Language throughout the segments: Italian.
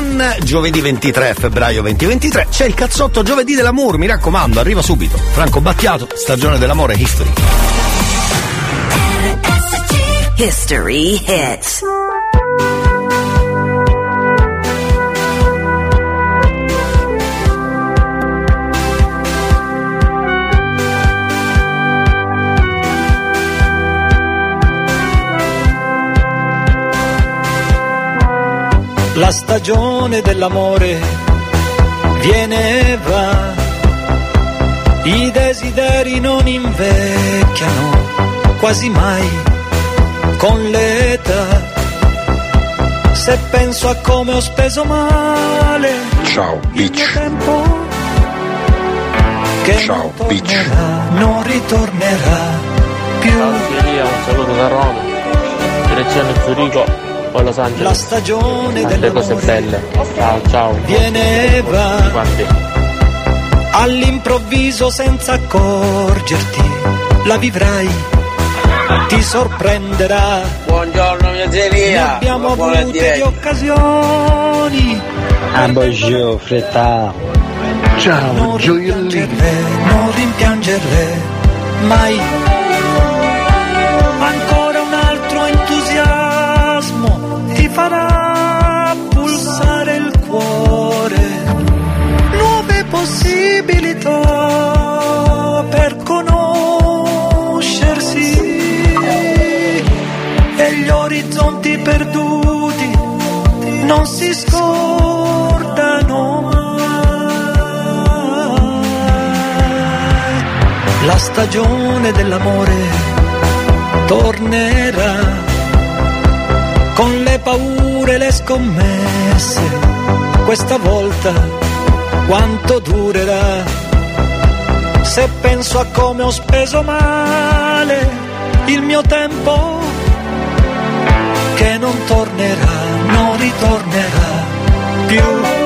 buon giovedì 23 febbraio 2023. C'è il cazzotto giovedì dell'amore, mi raccomando, arriva subito. Franco Battiato, stagione dell'amore, history. History hits. La stagione dell'amore viene e va, i desideri non invecchiano quasi mai con l'età. Se penso a come ho speso male Ciao, tempo, che Ciao, non bitch. tornerà, non ritornerà più. Ciao Siria, un saluto da Roma. Direzione Zurigo o Los La Angeles. stagione Tante cose belle. Ciao ciao. viene e va. Quanti? all'improvviso senza accorgerti la vivrai ti sorprenderà Buongiorno mia abbiamo Buona avute di diretta. occasioni Ah, bonjour, fretta. Ciao, rimpiangerle non rimpiangerle mai farà pulsare il cuore. Nuove possibilità per conoscersi. E gli orizzonti perduti non si scordano mai. La stagione dell'amore tornerà paure le scommesse. Questa volta quanto durerà? Se penso a come ho speso male il mio tempo, che non tornerà, non ritornerà più.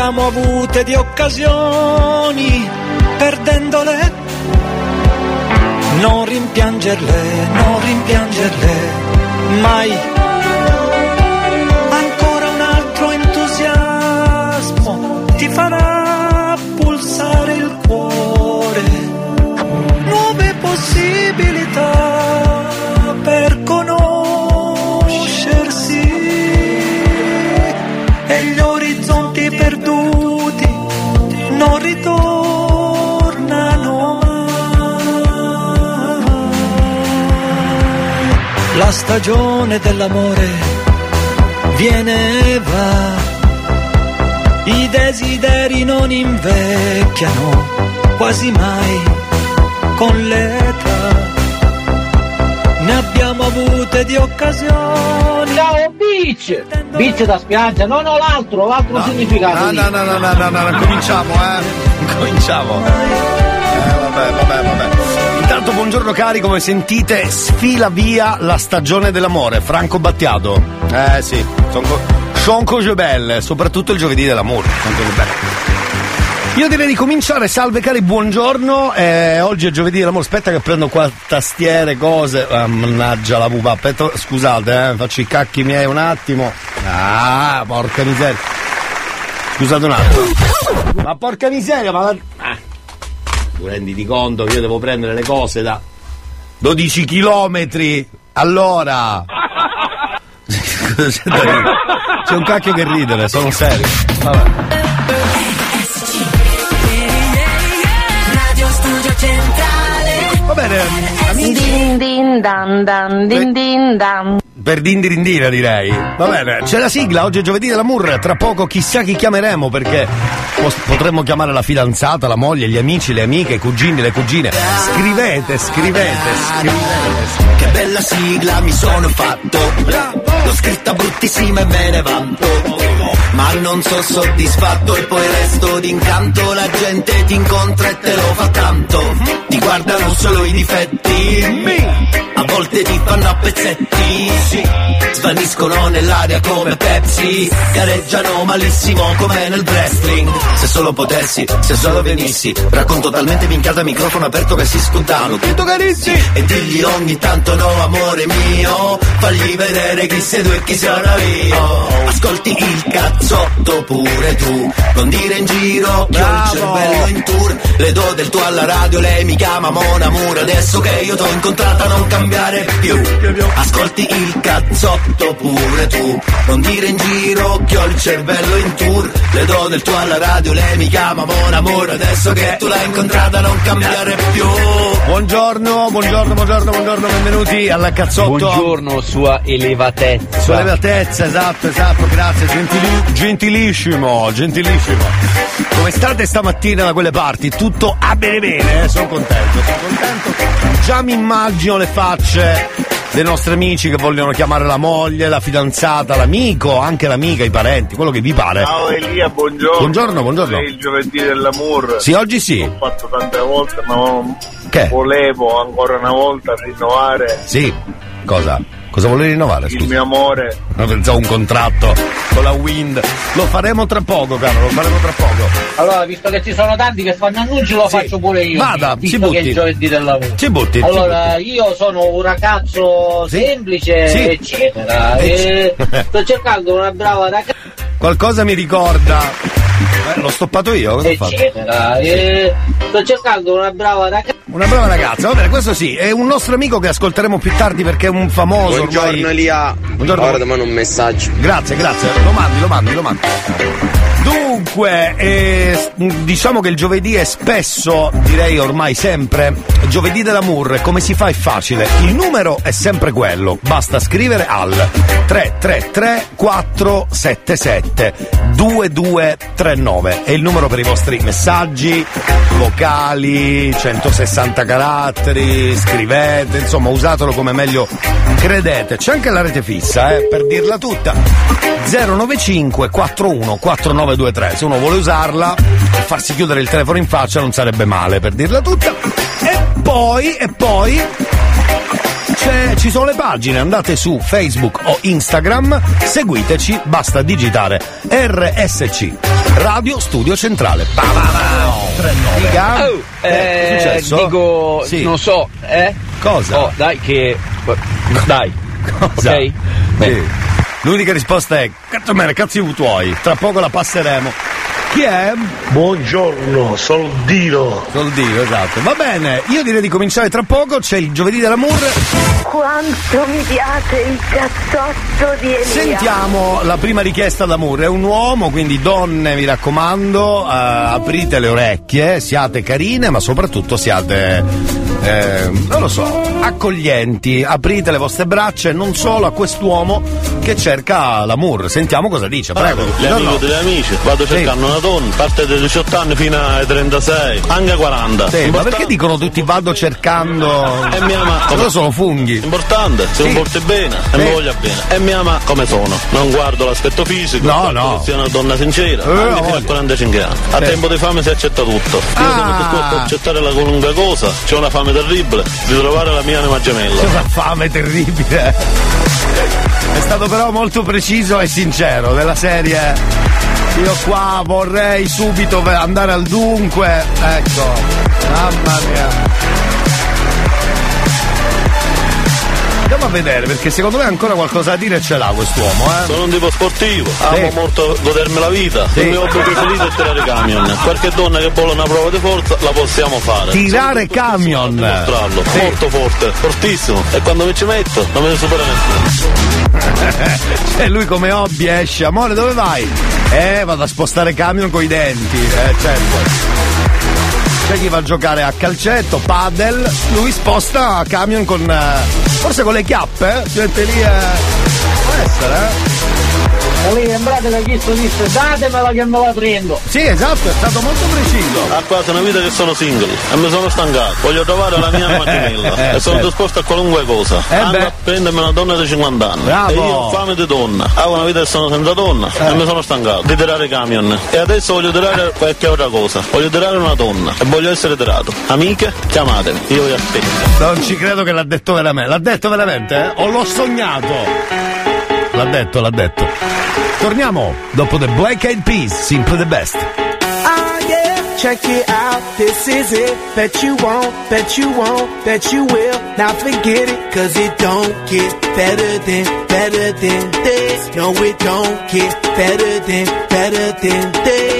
Abbiamo avute di occasioni, perdendole. Non rimpiangerle, non rimpiangerle, mai. La stagione dell'amore viene e va, i desideri non invecchiano quasi mai con l'età. Ne abbiamo avute di occasioni. Ciao, beach! Beach da spiaggia, no, no, l'altro, l'altro significato. No, no, no, no, no, no, no, no, cominciamo, eh. Cominciamo. Eh, vabbè, vabbè, vabbè. Intanto, buongiorno cari, come sentite, sfila via la stagione dell'amore. Franco Battiato. Eh sì, sono co- son cose belle, soprattutto il giovedì dell'amore. Son cose belle. Io direi di cominciare, salve cari, buongiorno. Eh, oggi è giovedì dell'amore, aspetta che prendo qua tastiere, cose. Ah, mannaggia la pupa, aspetta, scusate, eh, faccio i cacchi miei un attimo. Ah, porca miseria. Scusate un attimo. Ma porca miseria, ma la... Tu renditi conto che io devo prendere le cose da 12 chilometri all'ora. C'è un cacchio che ridere, sono serio. Vabbè. Va bene, amici. Din din dan dan din din dan. Per dindirindina direi. Va bene, c'è la sigla, oggi è giovedì dell'amour, tra poco chissà chi chiameremo perché potremmo chiamare la fidanzata, la moglie, gli amici, le amiche, i cugini, le cugine. Scrivete, scrivete, scrivete. Che bella sigla mi sono fatto. L'ho scritta bruttissima e me ne vanto. Ma non sono soddisfatto e poi resto d'incanto. La gente ti incontra e te lo fa tanto. Ti guardano solo i difetti A volte ti fanno a pezzetti. Svaniscono nell'aria come Pepsi, gareggiano malissimo come nel wrestling. Se solo potessi, se solo venissi, racconto talmente minchiata microfono aperto che si scontano. Tutto carizzi! E digli ogni tanto no amore mio, fagli vedere chi sei tu e chi sono io. Ascolti il cazzotto pure tu, non dire in giro che ho il cervello in tour. Le do del tuo alla radio, lei mi chiama Mon Amour, adesso che io t'ho incontrata non cambiare più. Ascolti il cazzotto pure tu, non dire in giro che ho il cervello in tour. Le do del tuo alla radio, lei mi chiama Mon Amour, adesso che tu l'hai incontrata non cambiare più. Buongiorno, buongiorno, buongiorno, buongiorno, benvenuti alla cazzotto. Buongiorno, sua elevatezza. Sulla elevatezza, esatto, esatto, grazie, gentili- gentilissimo, gentilissimo. Come state stamattina da quelle parti? Tutto a bene bene, eh? sono contento, sono contento. Già mi immagino le facce dei nostri amici che vogliono chiamare la moglie, la fidanzata, l'amico, anche l'amica, i parenti, quello che vi pare. Ciao Elia, buongiorno. Buongiorno, buongiorno. Sei il giovedì dell'amour. Sì, oggi sì. L'ho fatto tante volte, ma Che? volevo ancora una volta rinnovare Sì, cosa? Cosa volevi rinnovare, il scusa? mio amore. Non pensavo un contratto con la Wind. Lo faremo tra poco, caro, lo faremo tra poco. Allora, visto che ci sono tanti che fanno annunci, lo Sì. faccio pure io. Vada, visto ci che è butti. il giovedì del lavoro. Ci butti, ci Allora, io sono un ragazzo Sì. semplice, Sì. eccetera. Ecc- E sto cercando una brava ragazza, Qualcosa mi ricorda. Eh, l'ho stoppato io, cosa ho fatto? eccetera. E sto cercando una brava ragazza. Una brava ragazza, va bene, questo sì, è un nostro amico che ascolteremo più tardi perché è un famoso. Buongiorno ormai... Elia. Buongiorno. Ora domani un messaggio. Grazie, grazie, lo mandi, lo mandi, lo mandi. Dunque, eh, diciamo che il giovedì è spesso, direi ormai sempre, giovedì dell'amour, come si fa? È facile, il numero è sempre quello, basta scrivere al 333 477 2239, è il numero per i vostri messaggi, vocali, 160 caratteri, scrivete, insomma usatelo come meglio credete, c'è anche la rete fissa, eh, per dirla tutta. 095 41 4923 se uno vuole usarla e farsi chiudere il telefono in faccia non sarebbe male per dirla tutta e poi e poi c'è- ci sono le pagine andate su Facebook o Instagram seguiteci basta digitare RSC Radio Studio Centrale Pa, pa, pa. Dica. Oh, Eh, che è eh, successo? dico, Sì. non so, eh? cosa? Oh, dai che... Dai, Cosa? ok? Sì. L'unica risposta è cazzo me cazzi tuoi, tra poco la passeremo. Chi è? Buongiorno, Soldino. Soldino, esatto. Va bene, io direi di cominciare tra poco, c'è il giovedì dell'amour. Quanto mi piace il cazzotto di Elia. Sentiamo la prima richiesta d'amore. È un uomo, quindi donne, mi raccomando, eh, aprite le orecchie, siate carine, ma soprattutto siate, eh, non lo so, accoglienti. Aprite le vostre braccia e non solo a quest'uomo che cerca l'amore. Sentiamo cosa dice, prego. Gli No, amici no. degli amici, vado Sì. cercando una donna, parte dai 18 anni fino ai 36, anche 40. Sì, ma perché dicono tutti vado cercando. E mi ama Loro sono funghi. Importante, se Sì. mi porti bene e Sì. mi voglia bene. E mi ama come sono. Non guardo l'aspetto fisico, No, no. che sia una donna sincera, Eh, anche fino a 45 anni. A Sì. tempo di fame si accetta tutto. Io Ah. sono ad accettare la qualunque cosa, c'ho una fame terribile di trovare la mia anima gemella. Una fame terribile. È stato però molto preciso e sincero della serie. Io qua vorrei subito andare al dunque. Ecco. Mamma mia. Andiamo a vedere perché secondo me ancora qualcosa da dire ce l'ha quest'uomo, eh. Sono un tipo sportivo, amo Sì. molto godermi la vita. Sì. Il mio hobby preferito è tirare camion. Qualche donna che vuole una prova di forza la possiamo fare. Tirare camion. Dimostrarlo, Sì. molto forte, fortissimo. E quando mi ci metto non me ne supera nessuno. E lui come hobby esce, amore dove vai? Eh, vado a spostare camion coi denti, eh certo. C'è chi va a giocare a calcetto, padel, lui sposta camion con. eh, forse con le chiappe, mette lì eh, Può essere, eh? E lì in pratica chi sto disse datemela che me la prendo. Sì, esatto, è stato molto preciso. Ha quasi una vita che sono single e mi sono stancato. Voglio trovare la mia macchinella e sono certo. disposto a qualunque cosa. Eh Anche beh. a prendermi una donna di 50 anni. Bravo. E io ho fame di donna. Ho una vita che sono senza donna e mi sono stancato di tirare camion. E adesso voglio tirare qualche altra cosa. Voglio tirare una donna e voglio essere tirato. Amiche, chiamatemi. Io vi aspetto. Non ci credo che l'ha detto veramente. L'ha detto veramente, eh? O l'ho sognato? L'ha detto, l'ha detto. Torniamo dopo The Black Eyed Peas, Simple the Best. Ah check it out, this is it. Bet you won't, bet you won't, bet you will. Now forget it, cause it don't get better than, better than this. No, it don't get better than, better than. This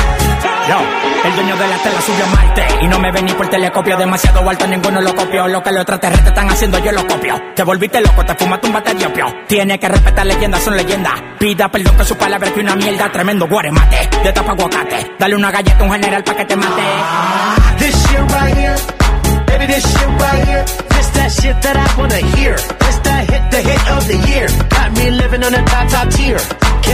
Yo, el dueño de la tela subió a Marte Y no me vení por telescopio Demasiado alto, ninguno lo copió Lo que los extraterrestres están haciendo, yo lo copio Te volviste loco, te fumaste un bate de opio Tiene que respetar leyendas, son leyendas Pida perdón que su palabra que una mierda Tremendo guaremate, de tapa aguacate Dale una galleta a un general pa' que te mate This shit right here, baby, this shit right here. This that shit that I wanna hear. This that hit, the hit of the year. Got me living on a top, top tier.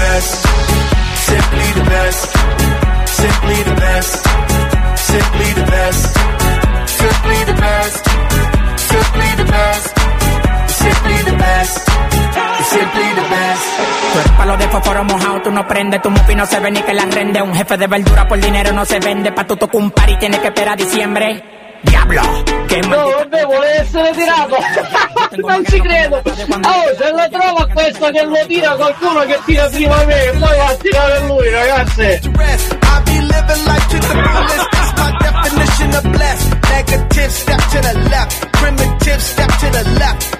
Best, simply the best, simply the best, simply the best, simply the best, simply the best, simply the best, simply the best. Tú palo de fósforo mojado, tú no prendes, tu mufi no se ve ni que la rende. Un jefe de verdura por dinero no se vende, pa' tu tocar un y tienes que esperar a diciembre. Diablo, maldita vabbè, vuole essere tirato! non ci credo! Oh, se lo trova questo che lo tira qualcuno che tira prima me, poi va a tirare lui, ragazzi! I be living life to the fullest. That's my definition of blessed. Negative step to the left, primitive step to the left.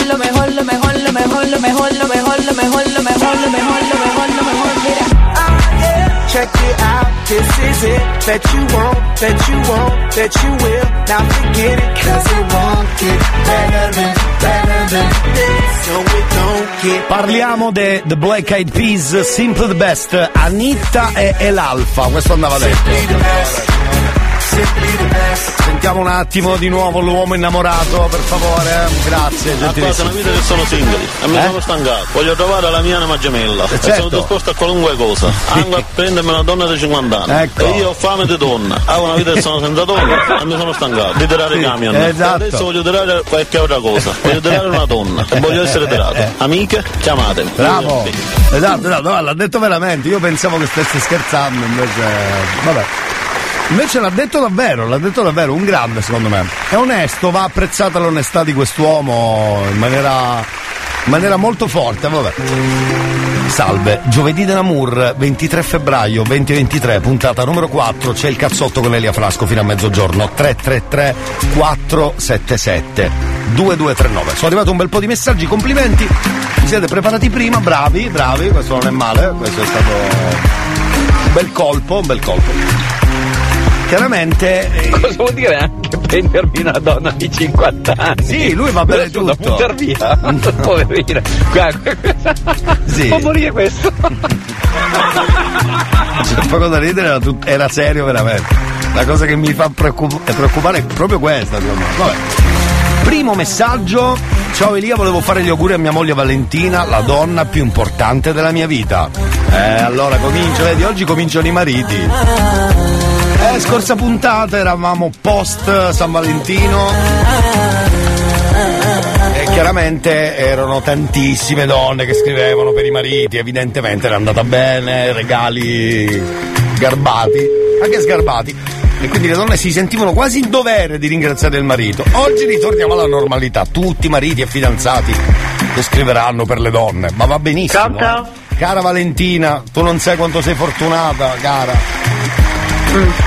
lo mejor, lo mejor, lo mejor, lo mejor, lo mejor, lo mejor, lo mejor, lo mejor, lo mejor, mira. Check it out, this is it. Bet you won't, bet you won't, bet you will. Now forget it, cause it won't get better than, better than this. No, it don't get Parliamo de The Black Eyed Peas, Simple the Best, Anitta e, e l'Alfa, questo andava detto. Sentiamo un attimo di nuovo l'uomo innamorato, per favore. Grazie, gentilissimo. una vita che sono single e mi Eh? sono stancato. Voglio trovare la mia anima gemella. E certo. sono disposto a qualunque cosa. Anche a prendermi una donna di 50 anni. Ecco. E io ho fame di donna. Ho una vita che sono senza donna e mi sono stancato di tirare Sì, camion. esatto. E adesso voglio tirare qualche altra cosa. Voglio tirare una donna e voglio essere tirato. Amiche, chiamatemi. Bravo! Esatto, esatto, no, l'ha detto veramente, io pensavo che stesse scherzando, invece. Vabbè. Invece l'ha detto davvero, l'ha detto davvero, un grande secondo me. È onesto, va apprezzata l'onestà di quest'uomo in maniera in maniera molto forte, vabbè. Salve, giovedì dell'Amour, 23 febbraio 2023, puntata numero 4, c'è il cazzotto con Elia Frasco fino a mezzogiorno, 333 477 2239. Sono arrivato un bel po' di messaggi, complimenti, vi siete preparati prima, bravi, bravi, questo non è male, questo è stato un bel colpo, un bel colpo. Chiaramente... eh, Cosa vuol dire anche prendermi una donna di 50 anni? Sì, lui va bene Da tutto. buttar via. Poverina. Guarda, Sì. Può morire questo. C'è poco da ridere, era, tut- era serio veramente. La cosa che mi fa preoccup- preoccupare è proprio questa. Vabbè. Primo messaggio. Ciao Elia, volevo fare gli auguri a mia moglie Valentina, la donna più importante della mia vita. Eh, allora comincio, vedi, oggi cominciano i mariti. Scorsa puntata eravamo post San Valentino. E chiaramente erano tantissime donne che scrivevano per i mariti, evidentemente era andata bene, regali garbati, anche sgarbati. E quindi le donne si sentivano quasi in dovere di ringraziare il marito. Oggi ritorniamo alla normalità, tutti i mariti e fidanzati che scriveranno per le donne, ma va benissimo. Eh. Cara Valentina, tu non sai quanto sei fortunata, cara.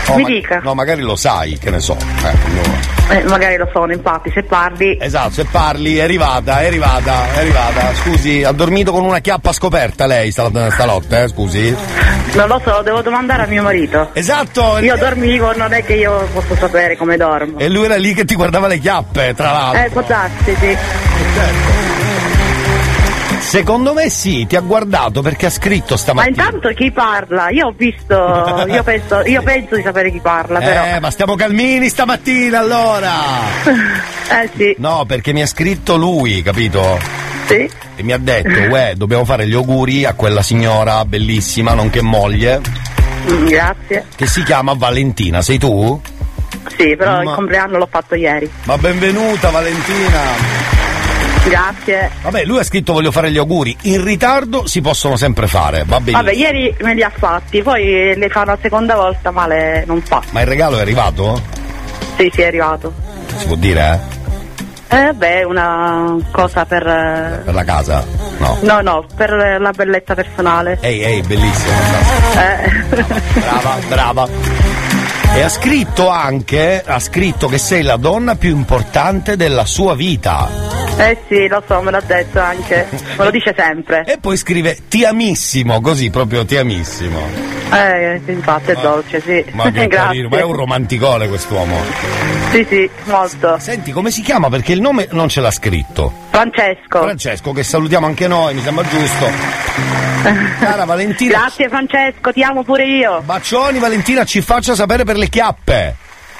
Oh, mi ma- dica. No, magari lo sai, che ne so. Eh, no. Eh, magari lo sono, infatti, se parli. Esatto, se parli, è arrivata, è arrivata, è arrivata. Scusi, ha dormito con una chiappa scoperta lei stanotte, stanotte, eh, scusi? Non lo so, devo domandare a mio marito. Esatto! Io dormivo, non è che io posso sapere come dormo. E lui era lì che ti guardava le chiappe, tra l'altro. Eh, può darsi, sì. Secondo me sì, ti ha guardato perché ha scritto Ma stamattina. intanto chi parla? Io ho visto, io penso, io penso di sapere chi parla, però. Eh, ma stiamo calmini stamattina allora! Eh sì. No, perché mi ha scritto lui, capito? Sì. E mi ha detto, uè, dobbiamo fare gli auguri a quella signora bellissima, nonché moglie, Mm, Grazie. che si chiama Valentina. Sei tu? Sì, però il Ma- compleanno l'ho fatto ieri. Ma benvenuta Valentina! Grazie. Vabbè, lui ha scritto voglio fare gli auguri. In ritardo si possono sempre fare, va bene. Vabbè, ieri me li ha fatti, poi le fa la seconda volta, male non fa. Ma il regalo è arrivato? Sì, sì, è arrivato. Si può dire, eh? Eh beh, una cosa per. eh, Per la casa? No. No, no, per eh, la bellezza personale. Ehi, ehi, bellissimo. Eh. Brava, brava. E ha scritto anche, ha scritto che sei la donna più importante della sua vita. Eh sì, lo so, me l'ha detto anche. Me lo dice sempre. E poi scrive ti amissimo, così proprio ti amissimo. Eh, infatti è dolce, sì. Ma che carino, ma è un romanticone quest'uomo. Sì, sì, molto. Senti, come si chiama? Perché il nome non ce l'ha scritto. Francesco. Francesco, che salutiamo anche noi, mi sembra giusto. Cara Valentina. Grazie Francesco, ti amo pure io. Bacioni Valentina, ci faccia sapere per le chiappe.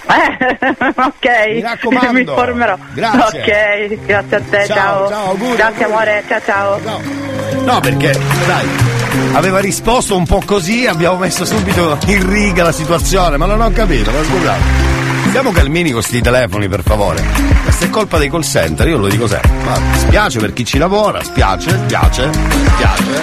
Eh, ok. Mi raccomando. Mi informerò. Grazie. Ok, grazie a te, Ciao, ciao. ciao, auguri, Grazie amore, ciao ciao. No, perché, dai, aveva risposto un po' così, abbiamo messo subito in riga la situazione, ma non ho capito, ma scusate. Stiamo calmini con questi telefoni, per favore. Questa è colpa dei call center, io lo dico sempre. Ma spiace per chi ci lavora, spiace, spiace, spiace.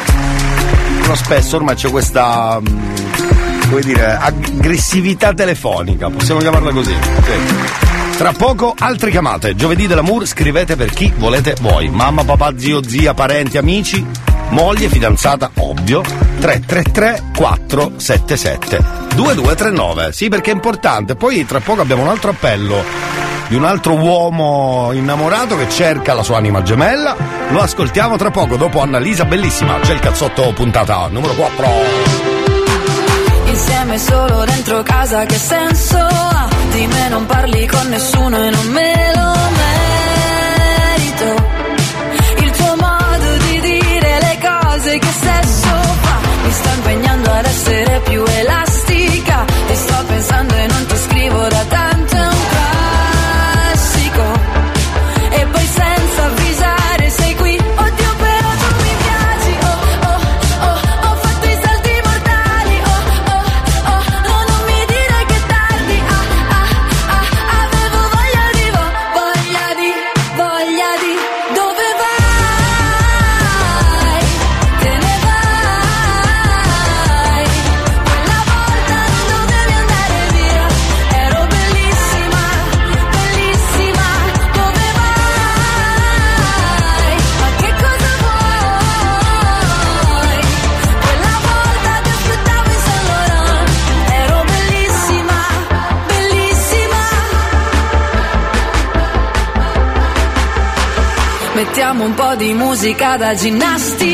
Però spesso ormai c'è questa, mm, come dire, aggressività telefonica, possiamo chiamarla così. Sì. Tra poco altre chiamate. Giovedì dell'amour scrivete per chi volete voi. Mamma, papà, zio, zia, parenti, amici, moglie, fidanzata, ovvio. 333 477 2239. Sì, perché è importante. Poi tra poco abbiamo un altro appello di un altro uomo innamorato che cerca la sua anima gemella. Lo ascoltiamo tra poco dopo Annalisa bellissima. C'è il cazzotto puntata numero 4. Insieme solo dentro casa che senso ha? Di me non parli con nessuno e non me lo cose che stesso fa? Mi sta impegnando ad essere più elastica. Ti sto pensando e non ti scrivo da tanto de cada dinastia.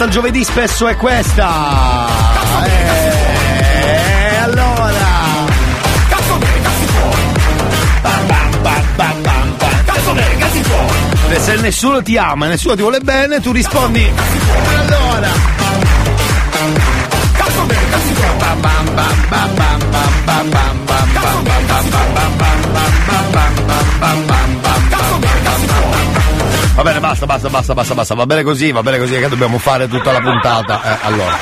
Risposta al giovedì spesso è questa. Eh, allora. Bam, bam, bam, bam, bam, bam. E se nessuno ti ama e nessuno ti vuole bene, tu rispondi. Allora. Bam, bam, bam, bam, bam, bam, bam, bam, bam, bam, bam, bam, bam, bam, bam, bam, bam, basta, basta, basta, basta, basta. Va bene così, va bene così, che dobbiamo fare tutta la puntata. Eh, allora.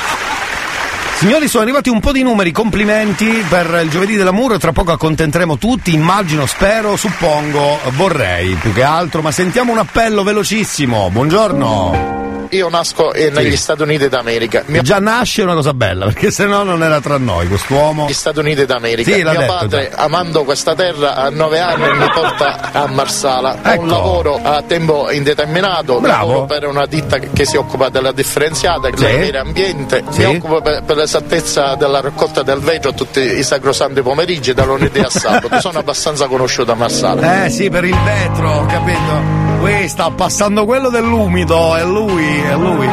Signori, sono arrivati un po' di numeri, complimenti per il giovedì dell'amore, tra poco accontenteremo tutti, immagino, spero, suppongo, vorrei più che altro, ma sentiamo un appello velocissimo. Buongiorno. Io nasco eh, negli Stati Uniti d'America. Mio Già nasce una cosa bella, perché se no non era tra noi quest'uomo. Gli Stati Uniti d'America. Sì, Mio detto, padre, amando questa terra, a nove anni mi porta a Marsala. Ho Ecco. un lavoro a tempo indeterminato, Bravo. lavoro per una ditta che, si occupa della differenziata, Sì. del medio ambiente, Sì. mi occupo per, per l'esattezza della raccolta del vetro tutti i sacrosanti pomeriggi, da lunedì a sabato. Sono abbastanza conosciuto a Marsala. Eh sì, per il vetro, ho capito. Qui sta passando quello dell'umido, è lui, è lui.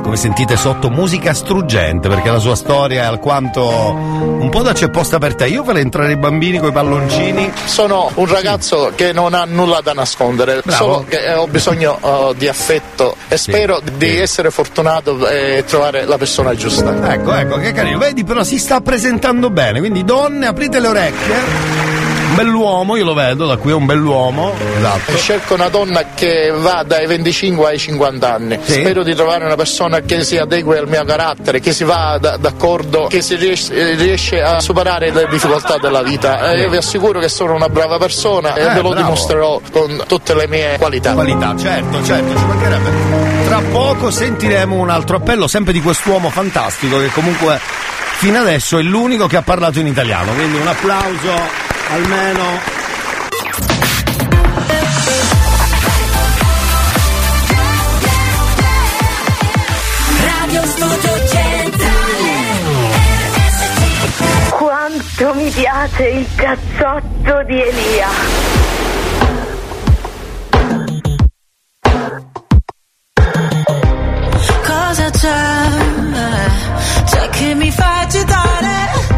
Come sentite sotto musica struggente, perché la sua storia è alquanto un po' da c'è posta per te. Io farei entrare i bambini con i palloncini. Sono un ragazzo che non ha nulla da nascondere, Bravo. solo che eh, ho bisogno eh, di affetto e spero di essere fortunato e trovare la persona giusta. Ecco, ecco, che carino. Vedi, però si sta presentando bene. Quindi, donne, aprite le orecchie. Bell'uomo, io lo vedo, da qui è un bell'uomo. Esatto. E Cerco una donna che va dai 25 ai 50 anni. Sì. Spero di trovare una persona che si adegui al mio carattere, che si va da- d'accordo, che si riesce, eh, riesce a superare le difficoltà della vita. E io vi assicuro che sono una brava persona e Eh, ve lo bravo. dimostrerò con tutte le mie qualità. Qualità, certo, certo, ci mancherebbe. Tra poco sentiremo un altro appello, sempre di quest'uomo fantastico che comunque fino adesso è l'unico che ha parlato in italiano. Quindi un applauso almeno. Radio Studio Centrale Quanto mi piace il cazzotto di Elia. Cosa c'è? C'è che mi fa agitare?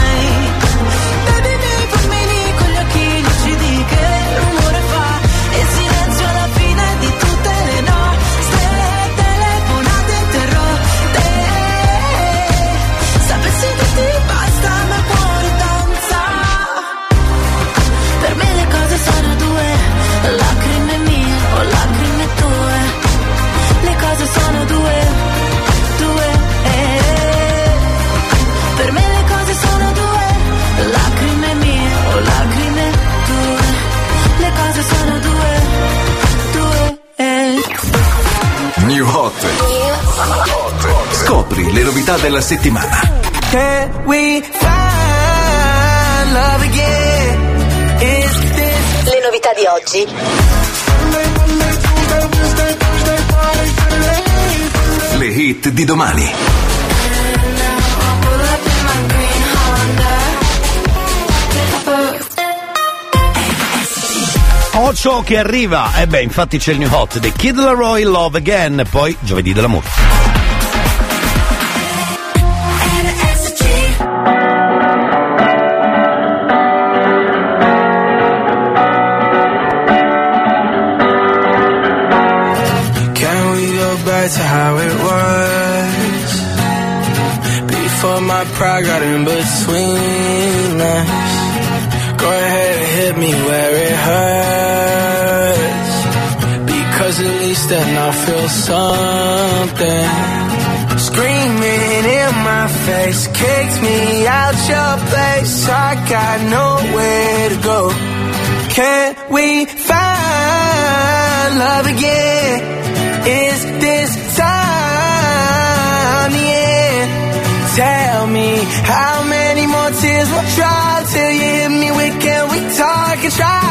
Scopri le novità della settimana. Can we find love again? Is this Le novità di oggi. Le hit di domani. Ocio che arriva. E beh, infatti c'è il new hot The Kid Laroi Love Again. Poi giovedì dell'amore. Pride got in between I'll feel something. Screaming in my face, kicked me out your place. I got nowhere to go. Can we find love again? Is this time the end? Tell me how many more tears will try till you hit me with can we talk and try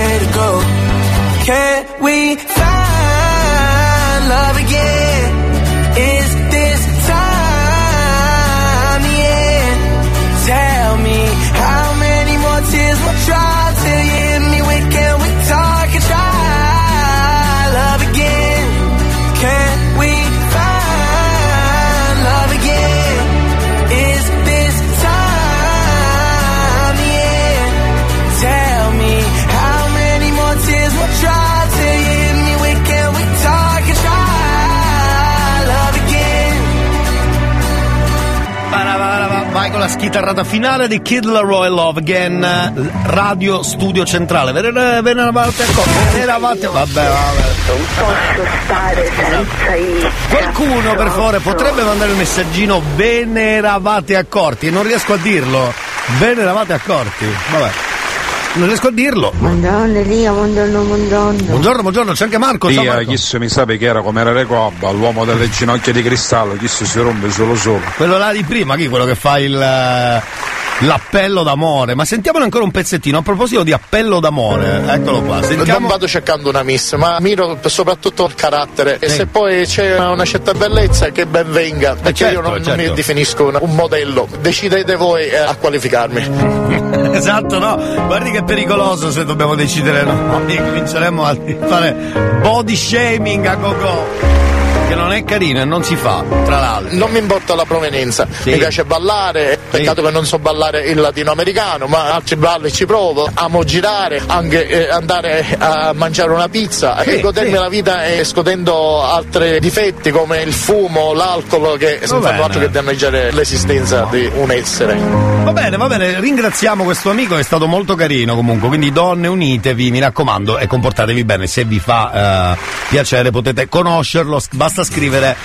la schitarrata finale di Kid Laroi Love Again, Radio Studio Centrale. Ve ne ve ne eravate accorti? Ve ne eravate? Vabbè, vabbè. Non posso stare senza i Qualcuno, per favore, potrebbe mandare il messaggino ve ne eravate accorti? Non riesco a dirlo. Ve ne eravate accorti? Vabbè. Non riesco a dirlo. Buongiorno Elia, buongiorno, buongiorno. Buongiorno, buongiorno, c'è anche Marco. Ciao Marco. chi mi sa che era come era Recoba, l'uomo delle ginocchia di cristallo, chi si rompe solo solo. Quello là di prima, chi? Quello che fa il. Eh, L'appello d'amore, ma sentiamone ancora un pezzettino. A proposito di appello d'amore, eccolo qua. Non Sentiamo. vado cercando una miss, ma miro soprattutto il carattere e Sì. se poi c'è una certa bellezza che ben venga, perché certo, io non, non certo. mi definisco una- un modello, decidete voi eh, a qualificarmi. esatto, no? Guardi che è pericoloso se dobbiamo decidere noi. Cominceremo a fare body shaming a go-go. Che non è carino e non si fa, tra l'altro. Non mi importa la provenienza, mi piace ballare, Peccato che non so ballare il latinoamericano, ma altri balli ci provo. Amo girare, anche eh, andare a mangiare una pizza Sì, e godermi sì. la vita e scotendo altri difetti come il fumo, l'alcol che non fanno altro che danneggiare l'esistenza di un essere. Va bene, va bene, ringraziamo questo amico, è stato molto carino comunque, quindi donne unitevi, mi raccomando, e comportatevi bene, se vi fa eh, piacere potete conoscerlo, s- basta scrivere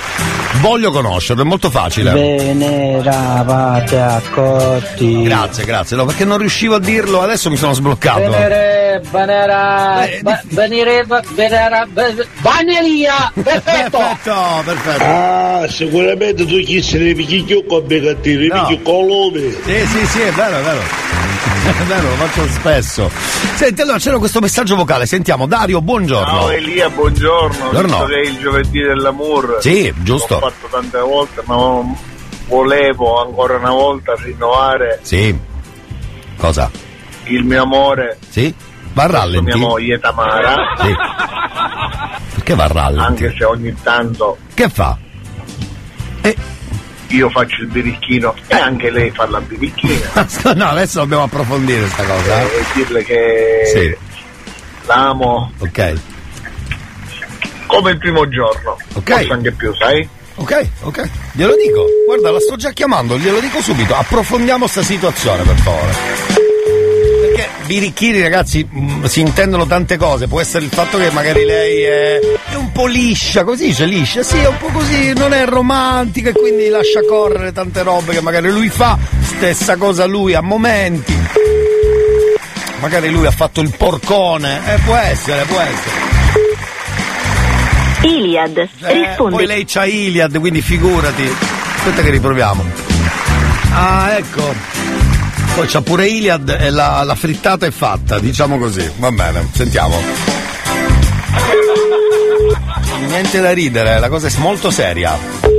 voglio conoscerlo, è molto facile. Ve ne eravate accorti. Grazie, grazie, no, perché non riuscivo a dirlo, adesso mi sono sbloccato. Venere, venera, ba- venire, ba- venera, be- bagneria, perfetto. perfetto, perfetto. Ah, sicuramente tu chi se ne picchi più come cattivi, No. picchi colore. Sì, sì, sì, è vero, è vero. Vero, lo faccio spesso. Senti, allora c'era questo messaggio vocale, sentiamo. Dario, buongiorno. Ciao Elia, buongiorno. Buongiorno. Visto che è il giovedì dell'amour. Sì, giusto. L'ho fatto tante volte, ma volevo ancora una volta rinnovare Sì. Cosa? il mio amore Sì? Va a rallenti? mia moglie Tamara. Sì. Perché va a rallenti? Anche se ogni tanto Che fa? Io faccio il birichino e anche lei fa la birichina. no, adesso dobbiamo approfondire questa cosa. eh. E dirle che Sì. l'amo Ok. come il primo giorno. Ok. Forse anche più, sai? Ok, ok. Glielo dico. Guarda, la sto già chiamando, glielo dico subito. Approfondiamo sta situazione, per favore. Perché birichini, ragazzi, mh, si intendono tante cose. Può essere il fatto che magari lei è, è un po' liscia, così dice liscia. Sì, è un po' così, non è romantica e quindi lascia correre tante robe che magari lui fa. Stessa cosa lui a momenti. Magari lui ha fatto il porcone. Eh, può essere, può essere. Iliad, Eh, rispondi. poi lei c'ha Iliad, quindi figurati. Aspetta che riproviamo. Ah, ecco. Poi c'ha pure Iliad e la, la frittata è fatta, diciamo così. Va bene, sentiamo. Niente da ridere, la cosa è molto seria.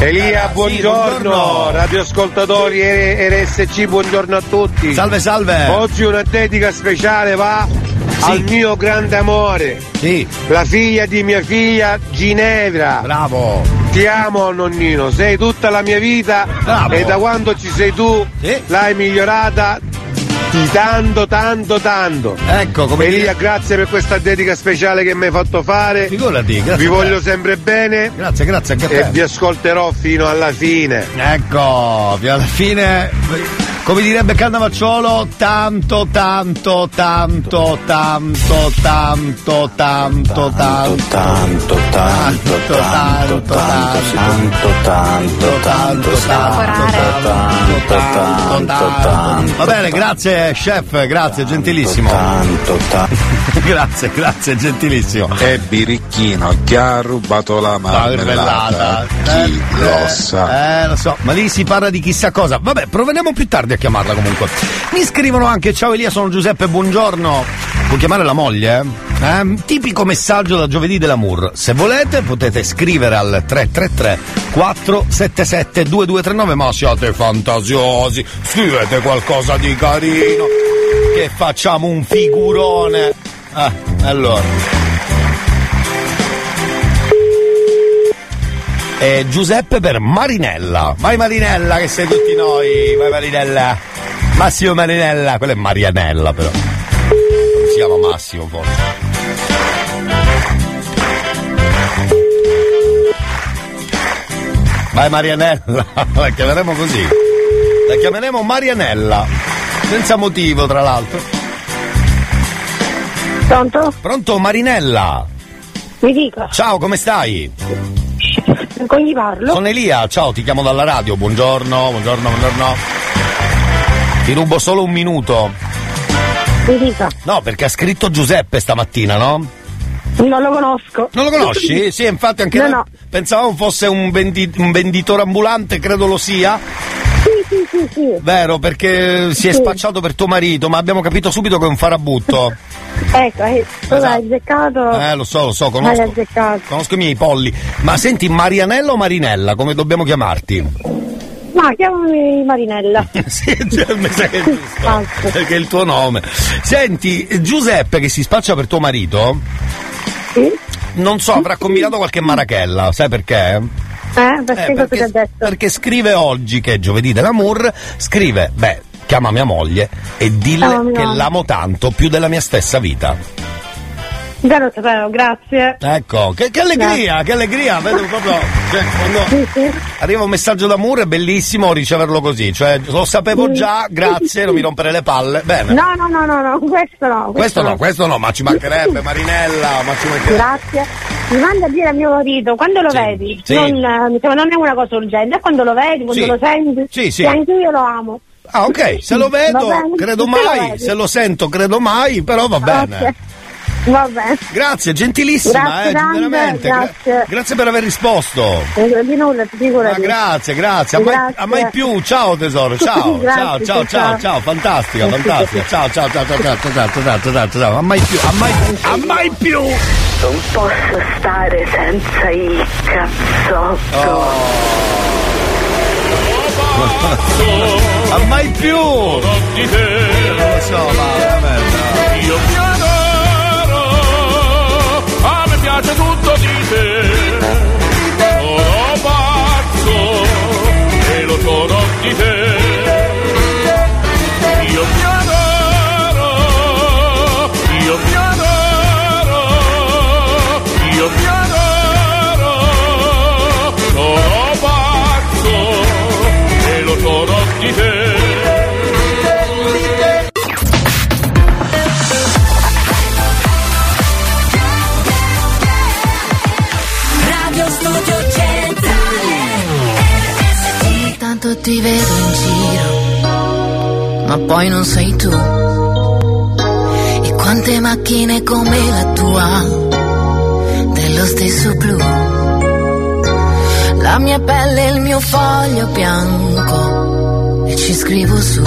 Elia, buongiorno, radioascoltatori e RSC, buongiorno a tutti. Salve, salve. Oggi una dedica speciale va al mio grande amore. Sì. La figlia di mia figlia Ginevra. Bravo. Ti amo nonnino, sei tutta la mia vita Bravo. e da quando ci sei tu l'hai migliorata di tanto, tanto, tanto. Ecco, come Elia, grazie per questa dedica speciale che mi hai fatto fare. Figurati, grazie Vi voglio sempre bene. Grazie, grazie anche a E te. vi ascolterò fino alla fine. Ecco, fino alla fine, come direbbe Cannavacciolo, tanto, tanto, tanto, tanto, tanto, tanto, tanto, tanto, tanto, tanto, tanto, tanto, tanto, tanto, tanto, tanto. Va bene, grazie chef, grazie, gentilissimo. Tanto, tanto. Grazie, grazie, gentilissimo. E birichino, chi ha rubato la marmellata? Chi lo sa? Eh, lo so, ma lì si parla di chissà cosa. Vabbè, proveremo più tardi a chiamarla comunque. Mi scrivono anche: Ciao Elia, sono Giuseppe, buongiorno. Può chiamare la moglie? eh? Ehm, tipico messaggio da giovedì dell'amour. Se volete potete scrivere al 333 477 2239, ma siate fantasiosi, scrivete qualcosa di carino, che facciamo un figurone. Ah, allora. E Giuseppe per Marinella. Vai Marinella che sei tutti noi. Vai Marinella. Massimo Marinella. Quello è Marianella però. Non si chiama Massimo forse. Vai Marianella. La chiameremo così. La chiameremo Marianella. Senza motivo tra l'altro. Pronto? Pronto Marinella. Mi dica, Ciao, come stai? Con chi parlo? Sono Elia, ciao, ti chiamo dalla radio, buongiorno, buongiorno, buongiorno. Ti rubo solo un minuto. Mi dica, No, perché ha scritto Giuseppe stamattina, no? non lo conosco. Non lo conosci? Sì, infatti anche No, no. pensavamo fosse un, vendi- un venditore ambulante, credo lo sia. Sì, sì, sì, sì. Vero, perché si è Sì. spacciato per tuo marito, ma abbiamo capito subito che è un farabutto. Ecco, eh, tu l'hai azzeccato. Eh, lo so, lo so, conosco, conosco i miei polli. Ma senti, Marianella o Marinella, come dobbiamo chiamarti? Ma chiamami Marinella. sì, cioè, mi sa che è giusto. Perché è il tuo nome. Senti, Giuseppe che si spaccia per tuo marito. Non so, avrà combinato qualche marachella, sai perché? Eh, perché, Eh, detto? Perché scrive oggi, che è giovedì dell'amour, scrive, beh, chiama mia moglie e dille mia che l'amo tanto, più della mia stessa vita. Già lo sapevo, grazie. Ecco, che, che allegria, che allegria, vedo proprio. Cioè, quando arriva un messaggio d'amore è bellissimo riceverlo così, cioè lo sapevo Sì. già, grazie, non mi rompere le palle. Bene. No, no, no, no, no, questo no. Questo no, questo no, ma ci mancherebbe Marinella, ma ci mancherebbe. Grazie. Mi manda a dire a mio marito, quando lo vedi, sì. non, non è una cosa urgente, è quando lo vedi, quando Sì. lo senti, Sì, sì. che anche io lo amo. Ah, ok, se lo vedo, credo mai, se lo sento, credo mai, però va bene. Ok. Va bene. Grazie, gentilissima, Grazie eh, tante, veramente. gra- grazie. grazie per aver risposto. Eh, Di nulla, ti dico Ma grazie, grazie. A mai, a mai più. Ciao tesoro, ciao. Grazie, ciao, ciao, ciao, ciao, ciao. ciao, fantastica, fantastica. Ciao, ciao, ciao, ciao, ciao, ciao, ciao, ciao, ciao, ciao, ciao. A mai più, a mai, a mai più. Non posso stare senza il cazzotto. A mai più. Non lo so, ma veramente. Piace tutto di te. Sono pazzo e lo sono di te. Ma poi non sei tu. E quante macchine come la tua Dello stesso blu. La mia pelle e il mio foglio bianco E ci scrivo su.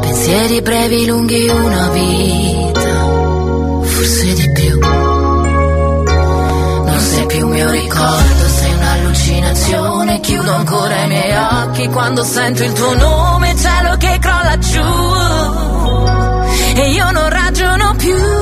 Pensieri brevi, lunghi, una vita Forse di più. Non sei più mio ricordo, sei un'allucinazione. Chiudo ancora i miei occhi quando sento il tuo nome, cielo che crolla giù. E io non ragiono più.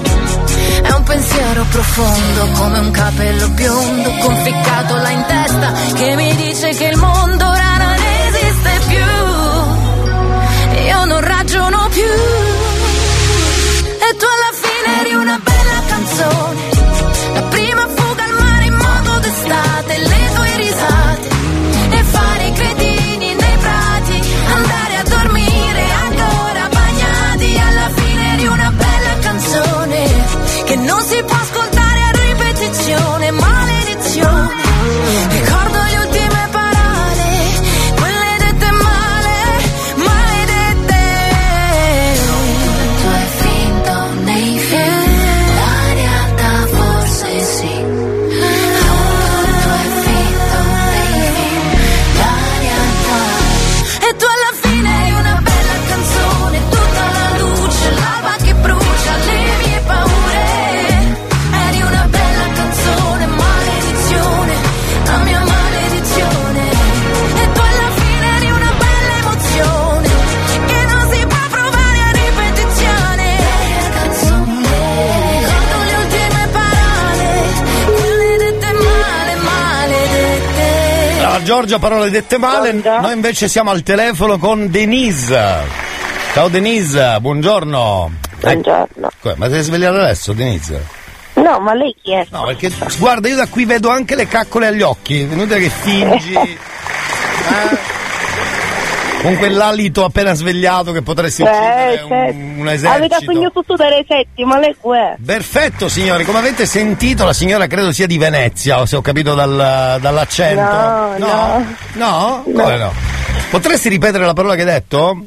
Pensiero profondo come un capello biondo conficcato là in testa che mi dice che il mondo ora non esiste più. Io non ragiono più. E tu alla fine eri una bella canzone. La prima fuga al mare in modo d'estate, Giorgia, parole dette male. Noi invece siamo al telefono con Denise. Ciao Denise, buongiorno. Buongiorno. Eh, ma sei svegliata adesso, Denise? No, ma lei chi è? No, perché guarda, io da qui vedo anche le caccole agli occhi. È inutile che fingi. Eh? Con quell'alito appena svegliato che potresti uccidere Eh, un, certo. un Avete esercito. segnato tutto delle setti, ma lei è? Perfetto signori, come avete sentito la signora credo sia di Venezia, se ho capito dal- dall'accento. No, no. No? Come no? Potresti ripetere la parola che hai detto?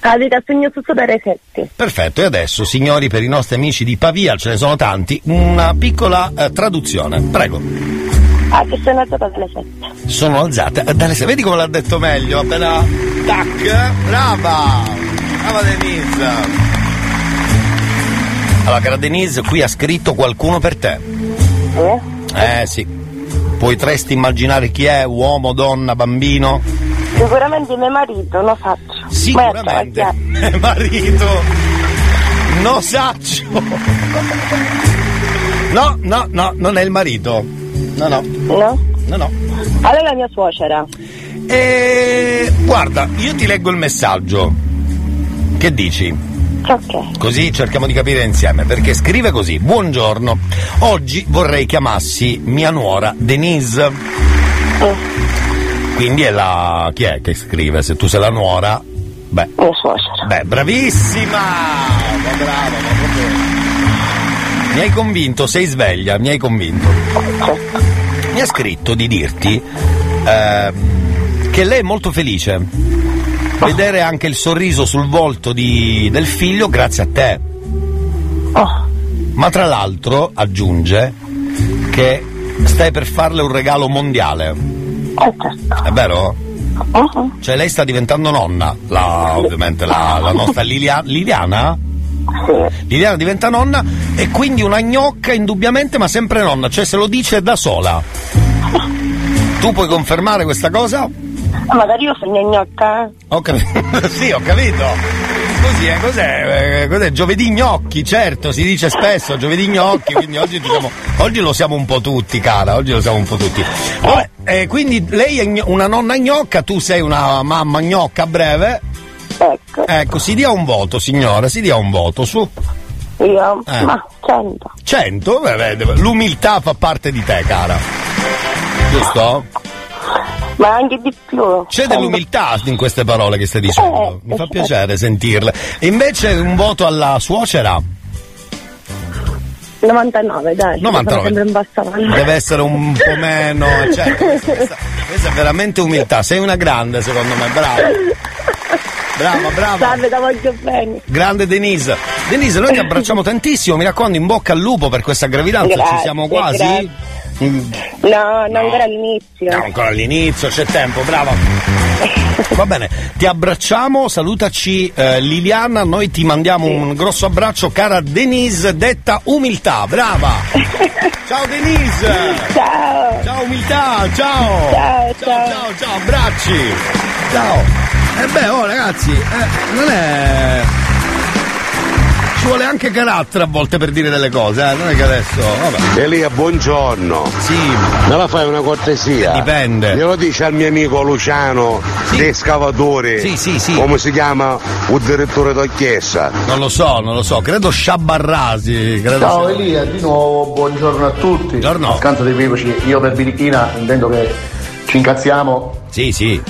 Avete segnato tutto delle setti. Perfetto, e adesso signori per i nostri amici di Pavia, ce ne sono tanti, una piccola eh, traduzione. Prego. Ah, che sono alzata dalle sette. Sono alzate. eh, Dalle, vedi come l'ha detto meglio? Appena. Tac! Brava! Brava Denise! Allora, cara Denise, qui ha scritto qualcuno per te. Eh? Eh sì. Potresti immaginare chi è, uomo, donna, bambino? Sicuramente mio marito, lo faccio. Sicuramente. Eh, marito. No saccio. No, no, no, non è il marito. No, no. No? No, no. Allora la mia suocera. E guarda, io ti leggo il messaggio. Che dici? Ok. Così cerchiamo di capire insieme, perché scrive così: Buongiorno, oggi vorrei chiamassi mia nuora Denise. Quindi è la. chi è che scrive? Se tu sei la nuora. Beh. Mia suocera. Beh, bravissima! Ma brava, ma proprio. Mi hai convinto, sei sveglia, mi hai convinto. Mi ha scritto di dirti ehm, che lei è molto felice. Vedere anche il sorriso sul volto di- del figlio grazie a te. Ma tra l'altro aggiunge che stai per farle un regalo mondiale. È vero? Cioè lei sta diventando nonna, la, ovviamente la, la nostra Lilia- Liliana? Liliana diventa nonna e quindi una gnocca indubbiamente ma sempre nonna, cioè se lo dice da sola. Tu puoi confermare questa cosa? Magari io sono gnocca. Ho capito. sì, ho capito. Così, eh, cos'è? Eh, cos'è? Giovedì gnocchi, certo, si dice spesso giovedì gnocchi, quindi oggi, diciamo, oggi lo siamo un po' tutti, cara, oggi lo siamo un po' tutti. Vabbè, eh, quindi lei è una nonna gnocca, tu sei una mamma gnocca a breve. Ecco. Ecco, si dia un voto, signora, si dia un voto, su. Io? Eh. Ma cento. 100? Beh, beh, l'umiltà fa parte di te, cara. Giusto? Ma anche di più. C'è dell'umiltà in queste parole che stai dicendo. Mi fa piacere sentirle. E invece un voto alla suocera? 99, dai. 99. Sono sempre in bassa valle. Deve essere un po' meno. Questa, questa- questa è veramente umiltà. Sei una grande, secondo me, brava. Brava, brava. Salve, la voglio bene. Grande Denise. Denise, noi ti abbracciamo tantissimo. Mi raccomando, in bocca al lupo per questa gravidanza. Ci Grazie, siamo quasi? grazie. Mm, No, non ancora all'inizio. No, ancora all'inizio, c'è tempo, brava. Va bene, ti abbracciamo, salutaci eh, Liliana, noi ti mandiamo un grosso abbraccio, cara Denise, detta umiltà, brava. Ciao Denise. Ciao. Ciao umiltà, ciao. Ciao, ciao, ciao, ciao, abbracci. Ciao. E beh, oh ragazzi, eh, non è... Ci vuole anche carattere a volte per dire delle cose, eh? non è che adesso... Vabbè. Elia, buongiorno. Sì. Me la fai una cortesia? Dipende. Glielo dice al mio amico Luciano, dei scavatori. Sì, sì, sì. Come si chiama un direttore d'orchestra? Non lo so, non lo so, credo Sciabarrasi. Credo Ciao sia- Elia, di nuovo buongiorno a tutti. Buongiorno. Accanto dei equivoci, io per birichina intendo che ci incazziamo. Sì, sì.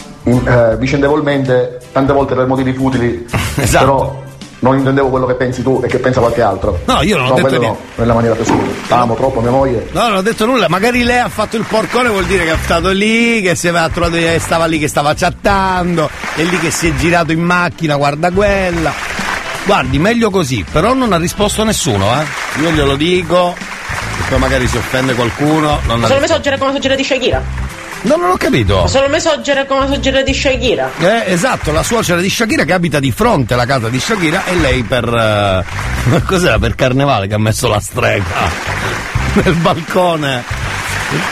Vicendevolmente, tante volte per motivi futili. Esatto. Però non intendevo quello che pensi tu e che pensa qualche altro. No, io non ho detto niente. No, nella maniera più assoluta. Amo troppo mia moglie. No, non ho detto nulla, magari lei ha fatto il porcone, vuol dire che è stato lì, che si aveva trovato, eh, stava lì che stava chattando, è lì che si è girato in macchina, guarda quella. Guardi, meglio così, però non ha risposto nessuno, eh. Io glielo dico, e poi magari si offende qualcuno. Non ha Sono mesogera come di Shakira. No, non ho capito. Sono mesogera come soggetto di Shakira. Eh, esatto, la suocera di Shakira che abita di fronte alla casa di Shakira e lei per. eh, cos'era? Per carnevale che ha messo la strega nel balcone.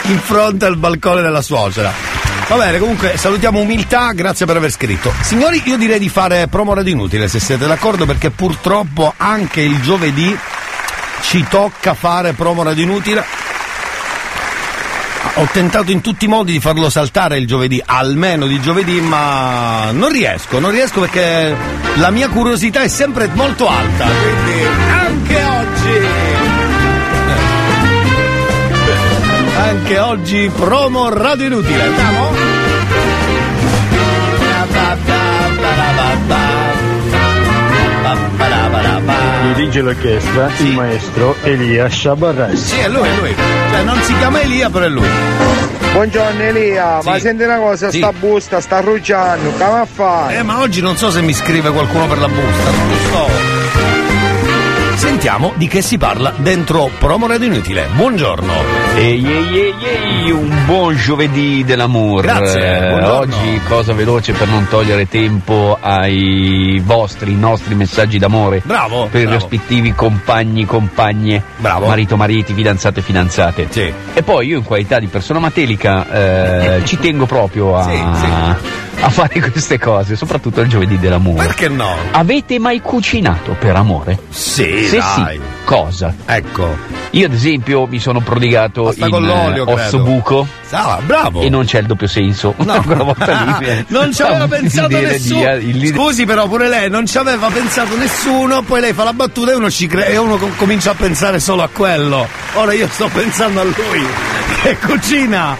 In fronte al balcone della suocera. Va bene, comunque salutiamo umiltà, grazie per aver scritto. Signori, io direi di fare promo radio inutile se siete d'accordo, perché purtroppo anche il giovedì ci tocca fare promo radio inutile. Ho tentato in tutti i modi di farlo saltare il giovedì, almeno di giovedì, ma non riesco, non riesco perché la mia curiosità è sempre molto alta, quindi anche oggi. Anche oggi promo Radio Inutile, andiamo? Dirige l'orchestra il maestro Elia Shabarras. Sì, è lui, è lui. Cioè non si chiama Elia, però è lui. Buongiorno Elia, Sì. ma senti una cosa, Sì. sta busta, sta rugiando, va a fare? Eh, ma oggi non so se mi scrive qualcuno per la busta, non lo so. Sentiamo di che si parla dentro Promo Radio Inutile. Buongiorno. Ehi, ehi, ehi, ehi, un buon giovedì dell'amore. Grazie, buongiorno. Oggi cosa veloce per non togliere tempo ai vostri, nostri messaggi d'amore. Bravo. Per i rispettivi compagni, compagne, Bravo. marito, mariti, fidanzate, fidanzate. Sì. E poi io in qualità di persona matelica eh, ci tengo proprio a, Sì, sì. A fare queste cose, soprattutto il giovedì dell'amore. Perché no? Avete mai cucinato per amore? Sì, Se dai. sì, cosa? Ecco. Io ad esempio mi sono prodigato Pasta in l'olio, eh, osso credo. buco Ah, bravo. e non c'è il doppio senso. No. Quella volta lì, eh, non ci aveva pensato nessuno. di- dire- Scusi, però, pure lei non ci aveva pensato nessuno. Poi lei fa la battuta e uno ci crede e uno com- comincia a pensare solo a quello. Ora io sto pensando a lui che cucina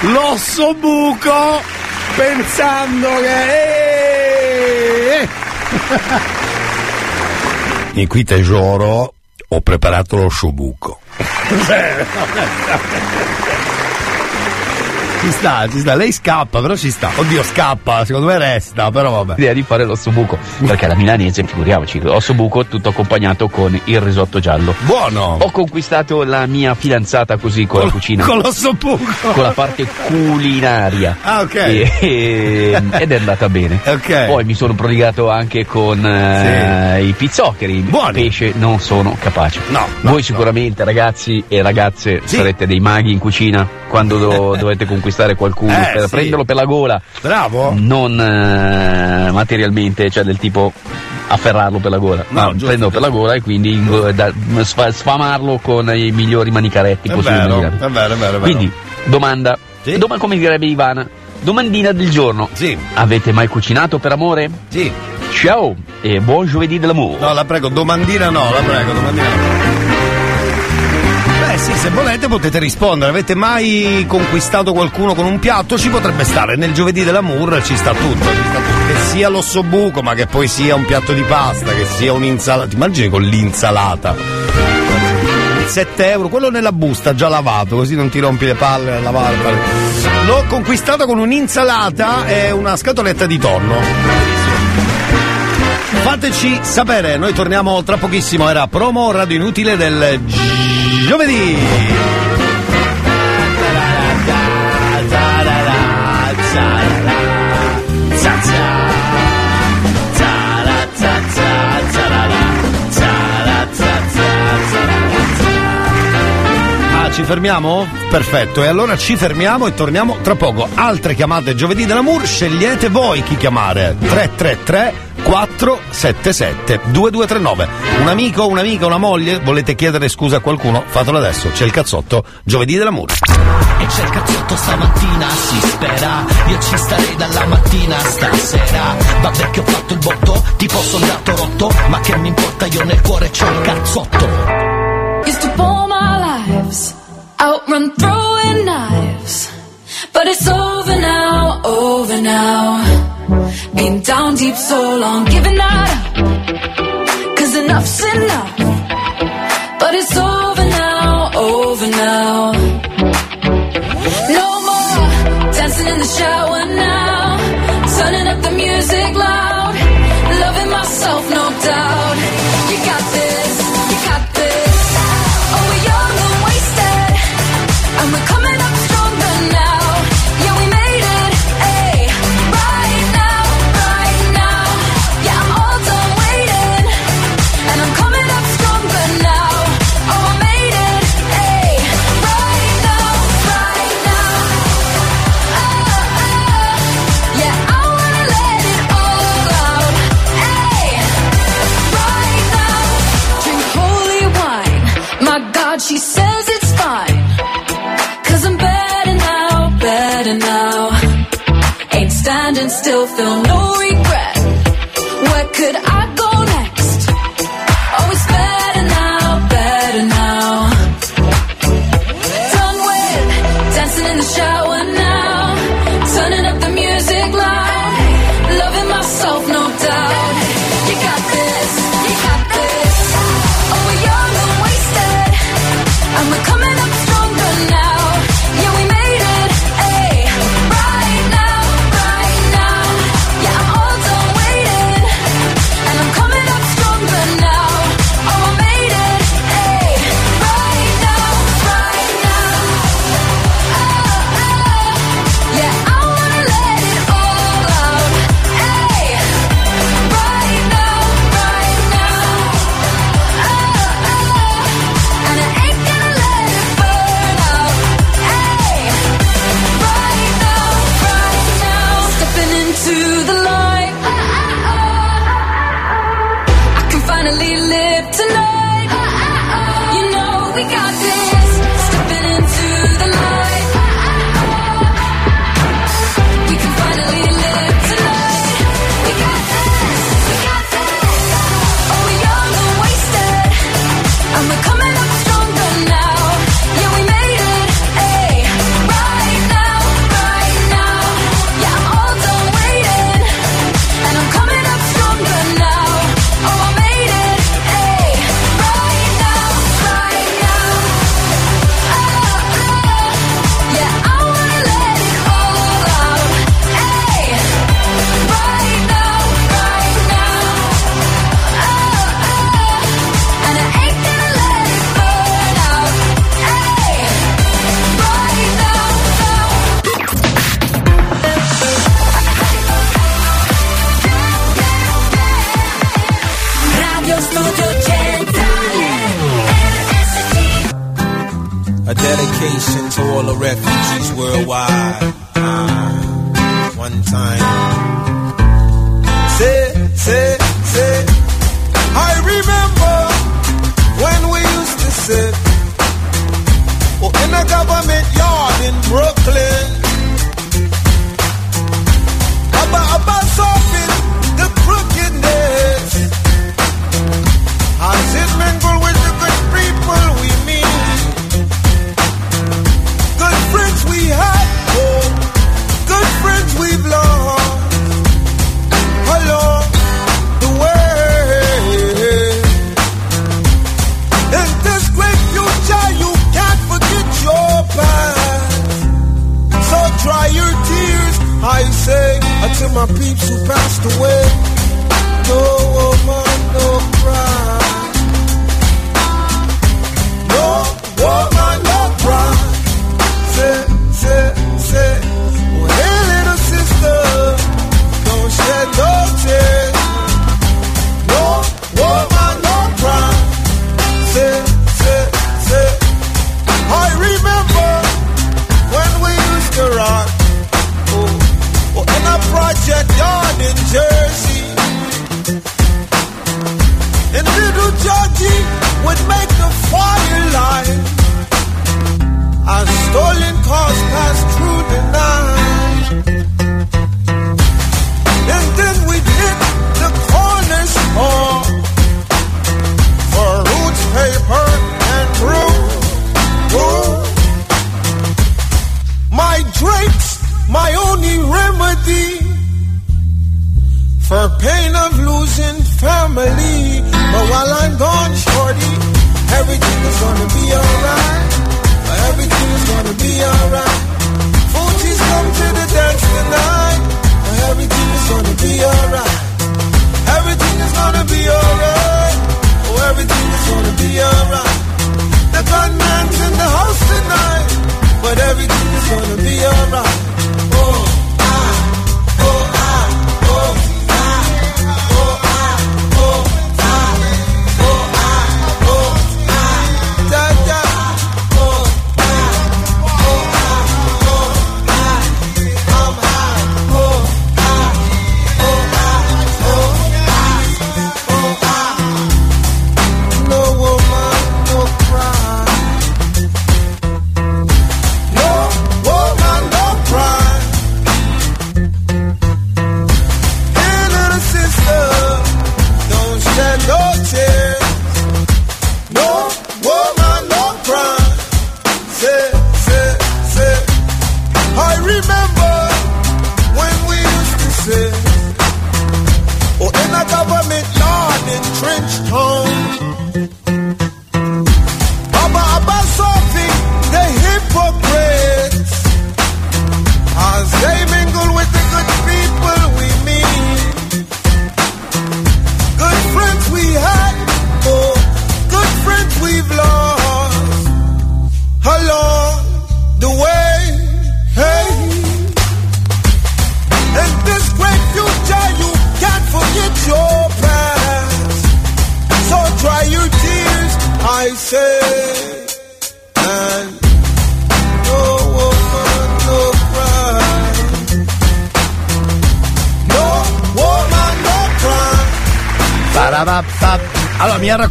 l'osso buco pensando che. E qui tesoro ho preparato l'osso buco. Ci sta, ci sta, lei scappa, però ci sta. Oddio, scappa, secondo me resta, però vabbè. L'idea di fare l'osso buco perché la milanese, figuriamoci, l'osso buco tutto accompagnato con il risotto giallo. Buono! Ho conquistato la mia fidanzata così con la cucina. Con l'osso buco. con la parte culinaria. Ah, ok. E- e- ed è andata bene. Ok. Poi mi sono prodigato anche con eh, i pizzoccheri. Buoni. Pesce non sono capace. No, no, Voi sicuramente, ragazzi e ragazze, Sì. sarete dei maghi in cucina quando do- dovete conquistare qualcuno Eh, per sì. prenderlo per la gola. Bravo. Non eh, materialmente, cioè del tipo afferrarlo per la gola, No, ma giusto, prenderlo per la gola e quindi da- sfa- sfamarlo con i migliori manicaretti possibili. è vero, è vero, è vero. Quindi, domanda, Sì. doma- come direbbe Ivana, domandina del giorno. Sì. Avete mai cucinato per amore? Sì. Ciao e buon giovedì dell'amore. No, la prego, domandina no, la prego, domandina no. Beh sì, se volete potete rispondere. Avete mai conquistato qualcuno con un piatto? Ci potrebbe stare. Nel giovedì dell'amour ci sta tutto. Ci sta tutto. Che sia l'osso buco, ma che poi sia un piatto di pasta, che sia un'insalata. Immagini con l'insalata? 7 euro, quello nella busta già lavato, così non ti rompi le palle a lavare. L'ho conquistata con un'insalata e una scatoletta di tonno. Fateci sapere, noi torniamo tra pochissimo, era promo radio inutile del giovedì. Ah, ci fermiamo? Perfetto, e allora ci fermiamo e torniamo tra poco. Altre chiamate giovedì dell'amour, scegliete voi chi chiamare. 333 477 2239. Un amico, un'amica, una moglie? Volete chiedere scusa a qualcuno? Fatelo adesso. C'è il cazzotto giovedì dell'amour. E c'è il cazzotto stamattina, si spera Io ci starei dalla mattina stasera Vabbè che ho fatto il botto, tipo soldato rotto Ma che mi importa, io nel cuore c'ho il cazzotto Used to all my lives, outrun throwing knives. But it's over now, over now. Been down deep so long, giving up. Cause enough's enough.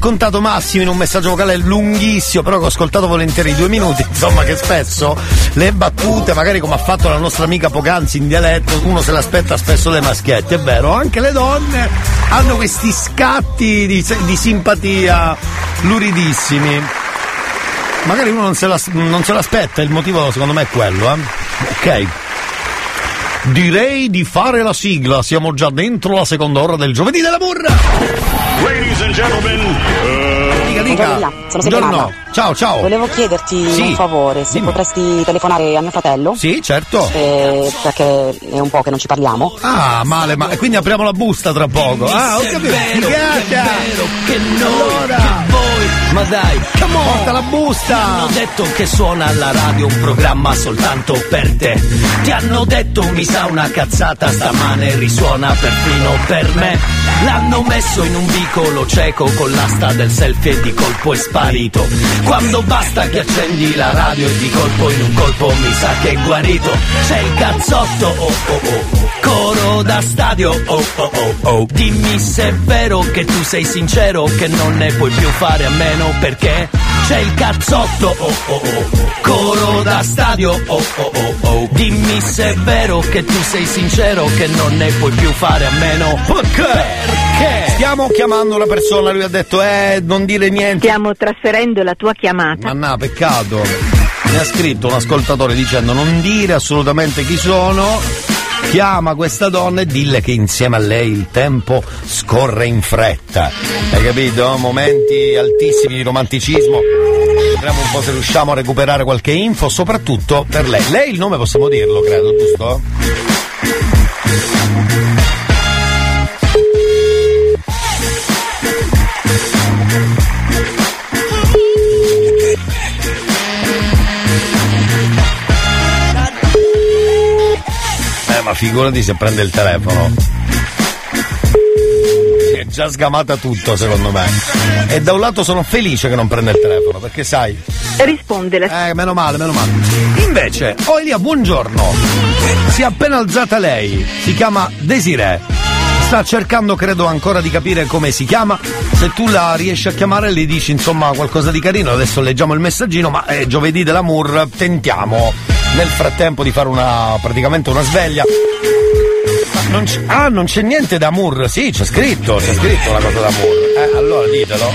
Raccontato Massimo in un messaggio vocale lunghissimo, però che ho ascoltato volentieri due minuti, insomma, che spesso le battute, magari come ha fatto la nostra amica poc'anzi in dialetto, uno se l'aspetta spesso dai maschietti, è vero, anche le donne hanno questi scatti di, di simpatia luridissimi. Magari uno non se, l'as- non se l'aspetta, il motivo secondo me è quello, eh. Ok. Direi di fare la sigla, siamo già dentro la seconda ora del giovedì della burra. Ladies and gentlemen, uh, Dica, dica. Sono Buongiorno. Ciao, ciao. Volevo chiederti Sì. un favore, se Dimmi. potresti telefonare a mio fratello. Sì, certo. Eh, perché è un po' che non ci parliamo. Ah, male, ma e quindi apriamo la busta tra poco. Ah, ho capito. vero, che vero, che noi, Allora. che voi, ma dai, come on! Porta la busta! Ti hanno detto che suona alla radio un programma soltanto per te. Ti hanno detto mi sa una cazzata, stamane risuona perfino per me. L'hanno messo in un vicolo cieco con l'asta del selfie di colpo è sparito. Quando basta che accendi la radio e di colpo in un colpo mi sa che è guarito. C'è il cazzotto, oh oh oh, coro da stadio, oh oh oh oh. Dimmi se è vero che tu sei sincero, che non ne puoi più fare a meno perché c'è il cazzotto, oh oh oh, coro da stadio, oh oh oh oh. Dimmi se è vero che tu sei sincero, che non ne puoi più fare a meno perché? Stiamo chiamando una persona, lui ha detto, eh, non dire niente. Stiamo trasferendo la tua chiamata. Manna, peccato. Mi ha scritto un ascoltatore dicendo non dire assolutamente chi sono. Chiama questa donna e dille che insieme a lei il tempo scorre in fretta. Hai capito? Momenti altissimi di romanticismo. Vediamo un po' se riusciamo a recuperare qualche info, soprattutto per lei. Lei il nome possiamo dirlo, credo, giusto? Ma figurati se prende il telefono. Si è già sgamata tutto, secondo me. E da un lato sono felice che non prenda il telefono, perché sai. Rispondele. Eh, meno male, meno male. Invece, oh Elia, buongiorno. Si è appena alzata lei. Si chiama Desiree. Sta cercando, credo, ancora di capire come si chiama. Se tu la riesci a chiamare, le dici insomma qualcosa di carino. Adesso leggiamo il messaggino, ma è giovedì dell'amour. Tentiamo nel frattempo di fare una praticamente una sveglia. Non c'è- ah, non c'è niente d'amor. Sì, c'è scritto, c'è scritto la cosa d'amor. Eh, allora ditelo.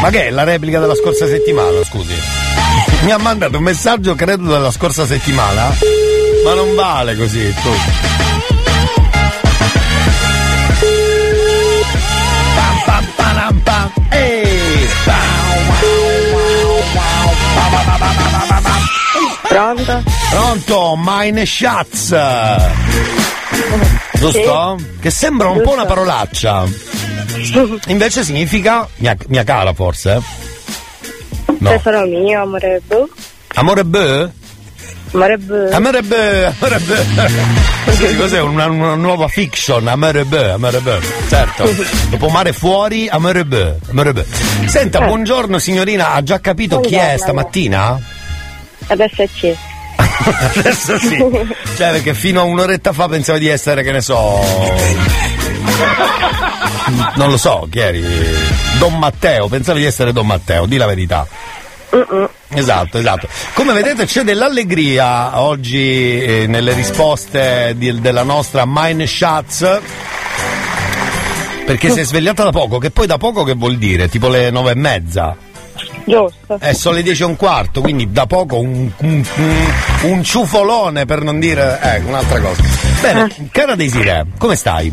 Ma che è la replica della scorsa settimana, scusi? Mi ha mandato un messaggio, credo, della scorsa settimana. Ma non vale così, tu. Param pam. Ehi! Pronto? Pronto, Mine Schatz. Giusto? Che sembra un po' una parolaccia. Invece significa mia, mia cara forse. No. Tesoro mio, amore. Amore beh? Amore blu. Amore beh, amore. Sì, cos'è? Una, una nuova fiction, amore beh, amore beh. Certo. Dopo mare fuori, amore beh, amore beh. Senta, buongiorno signorina, ha già capito chi è stamattina? Adesso è C. Adesso sì. Cioè, perché fino a un'oretta fa pensava di essere, che ne so. Non lo so, chi eri? Don Matteo, pensavi di essere Don Matteo, di la verità. Esatto, esatto. Come vedete c'è dell'allegria oggi eh, nelle risposte di- della nostra Mine Schatz. Perché si è svegliata da poco, che poi da poco che vuol dire? Tipo le nove e mezza. Giusto. Eh, sono le 10 e un quarto, quindi da poco un, un, un- un ciufolone per non dire eh, un'altra cosa. Bene, cara Desiree, come stai?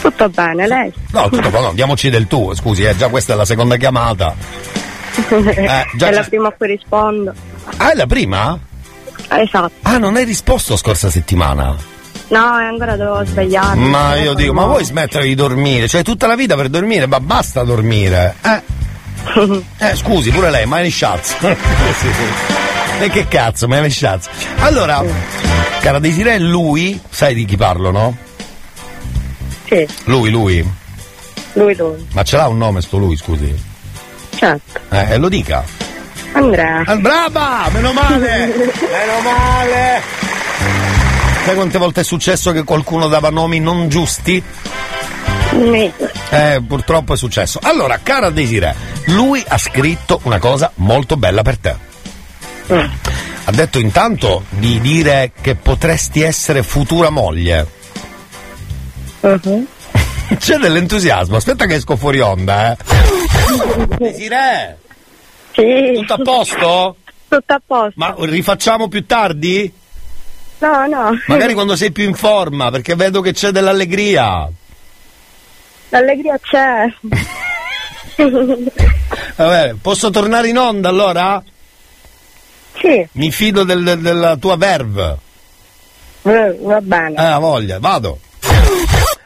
Tutto bene, lei? No, tutto no, diamoci del tuo, scusi, eh, già questa è la seconda chiamata. Eh, già è la prima a cui rispondo. Ah, è la prima? Esatto. Ah, non hai risposto scorsa settimana? No, ancora devo svegliarmi. Ma io dico, ma vuoi smettere di dormire? Cioè, tutta la vita per dormire, ma basta dormire. Eh, eh scusi, pure lei, Miley Schatz. E che cazzo, Miley Schatz. Allora, cara Desiree, lui, sai di chi parlo, no? Sì, Lui, lui. lui, lui. Ma ce l'ha un nome sto lui, scusi? Certo. Eh, lo dica. Andrea. Ah, brava! Meno male! Meno male! Sai quante volte è successo che qualcuno dava nomi non giusti? Mi- Eh, purtroppo è successo. Allora, cara Desiree, lui ha scritto una cosa molto bella per te. Ha detto intanto di dire che potresti essere futura moglie. Mhm. C'è dell'entusiasmo, aspetta che esco fuori onda, eh. Desiree! Sì. Tutto a posto? Tutto a posto. Ma rifacciamo più tardi? No, no. Magari quando sei più in forma, perché vedo che c'è dell'allegria. L'allegria c'è. Va bene, posso tornare in onda allora? Sì. Mi fido del- del- della tua verve. Eh, Va bene. Ha voglia, vado.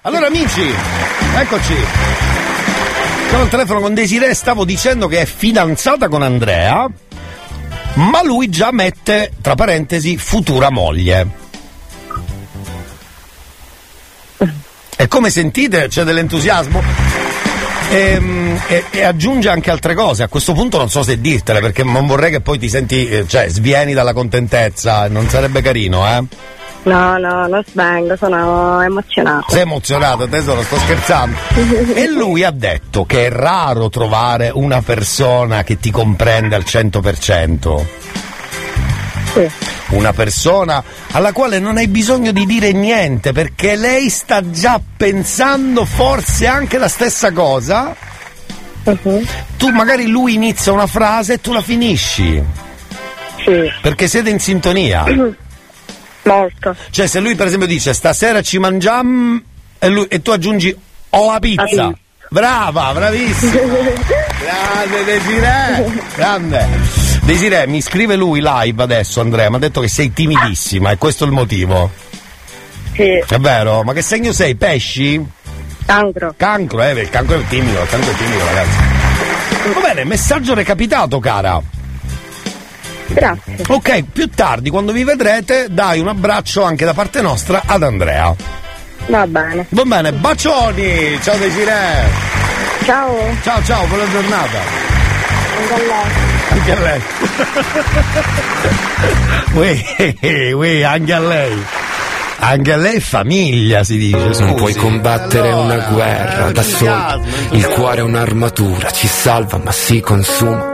Allora amici, eccoci. Sono al telefono con Desiree, stavo dicendo che è fidanzata con Andrea, ma lui già mette, tra parentesi, futura moglie. E come sentite c'è dell'entusiasmo? Ehm, E, e aggiunge anche altre cose. A questo punto non so se dirtele perché non vorrei che poi ti senti, eh, cioè, svieni dalla contentezza. Non sarebbe carino, eh? No, no, non svengo, sono emozionata. Sei emozionato, tesoro, sto scherzando. E lui ha detto che è raro trovare una persona che ti comprende al 100%. Una persona alla quale non hai bisogno di dire niente perché lei sta già pensando forse anche la stessa cosa. Tu magari lui inizia una frase e tu la finisci. Perché siete in sintonia. Molto. Cioè, se lui per esempio dice stasera ci mangiamo e, lui- e tu aggiungi ho la pizza. Brava, bravissima. Grande Desiree. Grande. Desiree, mi scrive lui live adesso, Andrea, mi ha detto che sei timidissima e questo è il motivo. Sì. È vero? Ma che segno sei? Pesci? Cancro. Cancro, eh, il cancro è timido, il cancro è timido, ragazzi. Va bene, messaggio recapitato, cara. Grazie. Ok, più tardi, quando vi vedrete, dai un abbraccio anche da parte nostra ad Andrea. Va bene. Va bene, bacioni! Ciao Desiree! Ciao. Ciao ciao, buona giornata! Anche a lei. Anche a lei! Ui, ui, anche a lei! Anche a lei famiglia si dice. Non scusi. puoi combattere Allora, una guerra eh, da solo. Il cuore è un'armatura, ci salva ma si consuma.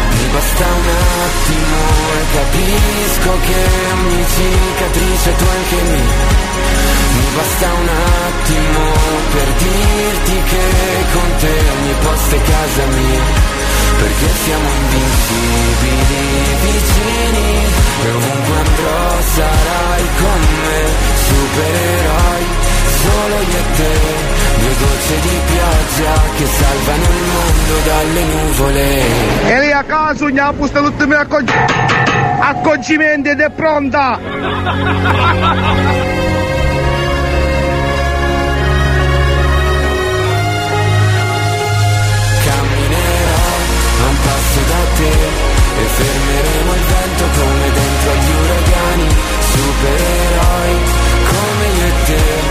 mi basta un attimo e capisco che ogni cicatrice tu anche me. Mi basta un attimo per dirti che con te ogni posto è casa mia. Perché siamo invincibili vicini E ovunque andrò sarai con me Supereroi solo io e te, due gocce di pioggia che salvano il mondo dalle nuvole. Elia caso, ne ha posto l'ultimo accog- accorgimento ed è pronta! Camminerò a un passo da te e fermeremo il vento come dentro agli uragani, supereroi come io e te.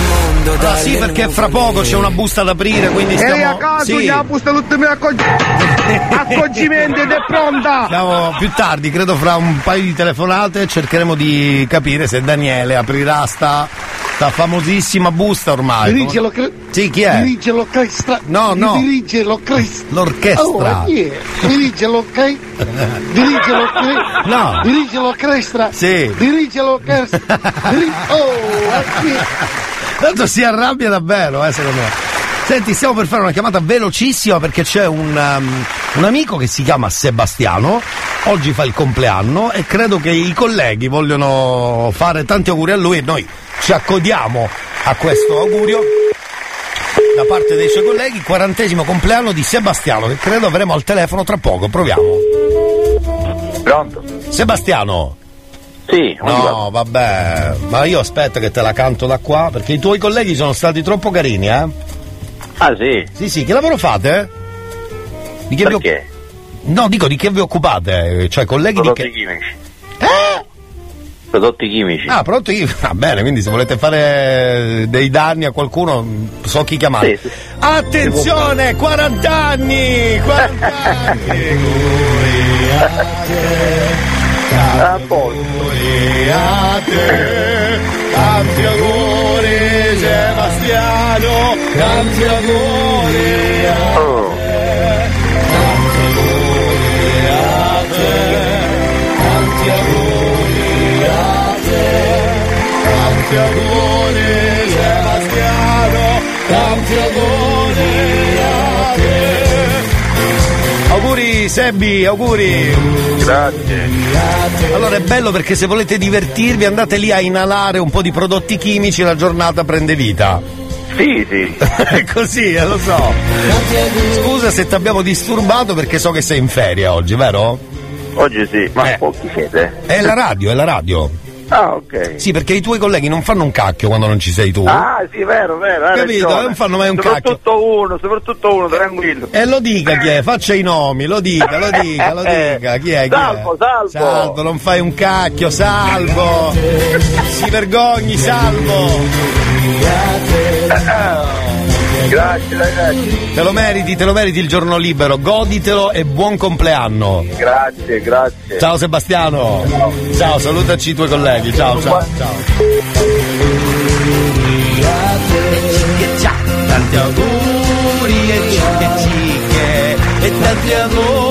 mondo Ah, sì, perché fra poco c'è una busta da aprire, quindi stiamo. caso, Sì, ne ha posto l'ultimo accog- accorgimento ed è pronta! stiamo più tardi, credo fra un paio di telefonate, cercheremo di capire se Daniele aprirà sta, sta famosissima busta ormai. Dirige l'orchestra. Sì, chi è? Dirige l'orchestra. No, no. Dirige l'orchestra. L'orchestra. Oh, è? Dirige l'orchestra. Dirige l'orchestra. No. Dirige l'orchestra. Sì. Dirige l'orchestra. Diri- oh, a è? Tanto si arrabbia davvero, eh, secondo me. Senti, stiamo per fare una chiamata velocissima perché c'è un, um, un amico che si chiama Sebastiano, oggi fa il compleanno e credo che i colleghi vogliono fare tanti auguri a lui e noi ci accodiamo a questo augurio da parte dei suoi colleghi, quarantesimo compleanno di Sebastiano che credo avremo al telefono tra poco, proviamo. Pronto? Sebastiano. Sì, No, vabbè, ma io aspetta che te la canto da qua perché i tuoi colleghi sono stati troppo carini, eh? Ah sì? Sì, sì, che lavoro fate? Di che Perché? Vi... No, dico di che vi occupate? Cioè, colleghi Prodotti di che. chimici. Eh? Prodotti chimici. Ah, pronto io. Va bene, quindi se volete fare dei danni a qualcuno, so chi chiamare. Sì, sì. Attenzione, 40 anni! 40 anni! A posto. a te, tanti auguri Sebastiano, tanti auguri a Oh. tanti auguri a te, tanti auguri a te, tanti auguri Sebastiano, tanti auguri Auguri Sebbi, auguri! Grazie. Allora è bello perché se volete divertirvi andate lì a inalare un po' di prodotti chimici la giornata prende vita. Sì, sì. È così, eh, lo so. Scusa se ti abbiamo disturbato perché so che sei in ferie oggi, vero? Oggi sì, ma Eh. po' chi siete? È la radio, è la radio. Ah, ok. Sì, perché i tuoi colleghi non fanno un cacchio quando non ci sei tu. Ah, sì, vero, vero. Capito? ragione. Non fanno mai un Soprattutto uno, soprattutto uno, tranquillo. E lo dica chi è, faccia i nomi, lo dica, lo dica, lo dica, chi è? Chi Salvo, è? salvo. Salvo, non fai un cacchio, salvo! Si vergogni, salvo! Grazie ragazzi. Te lo meriti, te lo meriti il giorno libero, goditelo e buon compleanno! Grazie, grazie. Ciao Sebastiano! Ciao, salutaci i tuoi colleghi, ciao, ciao, ciao! Tanti auguri e cicche cicche e tanti auguri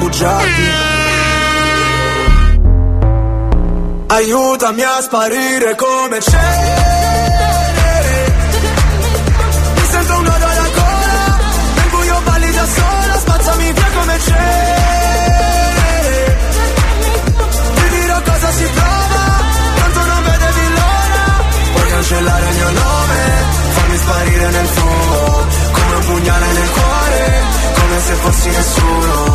bugiardi Aiutami a sparire come cenere Mi sento un nodo alla gola Nel buio balli da sola Spazzami via come cenere Ti dirò cosa si prova Tanto non vedevi l'ora. Puoi cancellare il mio nome Farmi sparire nel fumo Come un pugnale nel cuore Come se fossi nessuno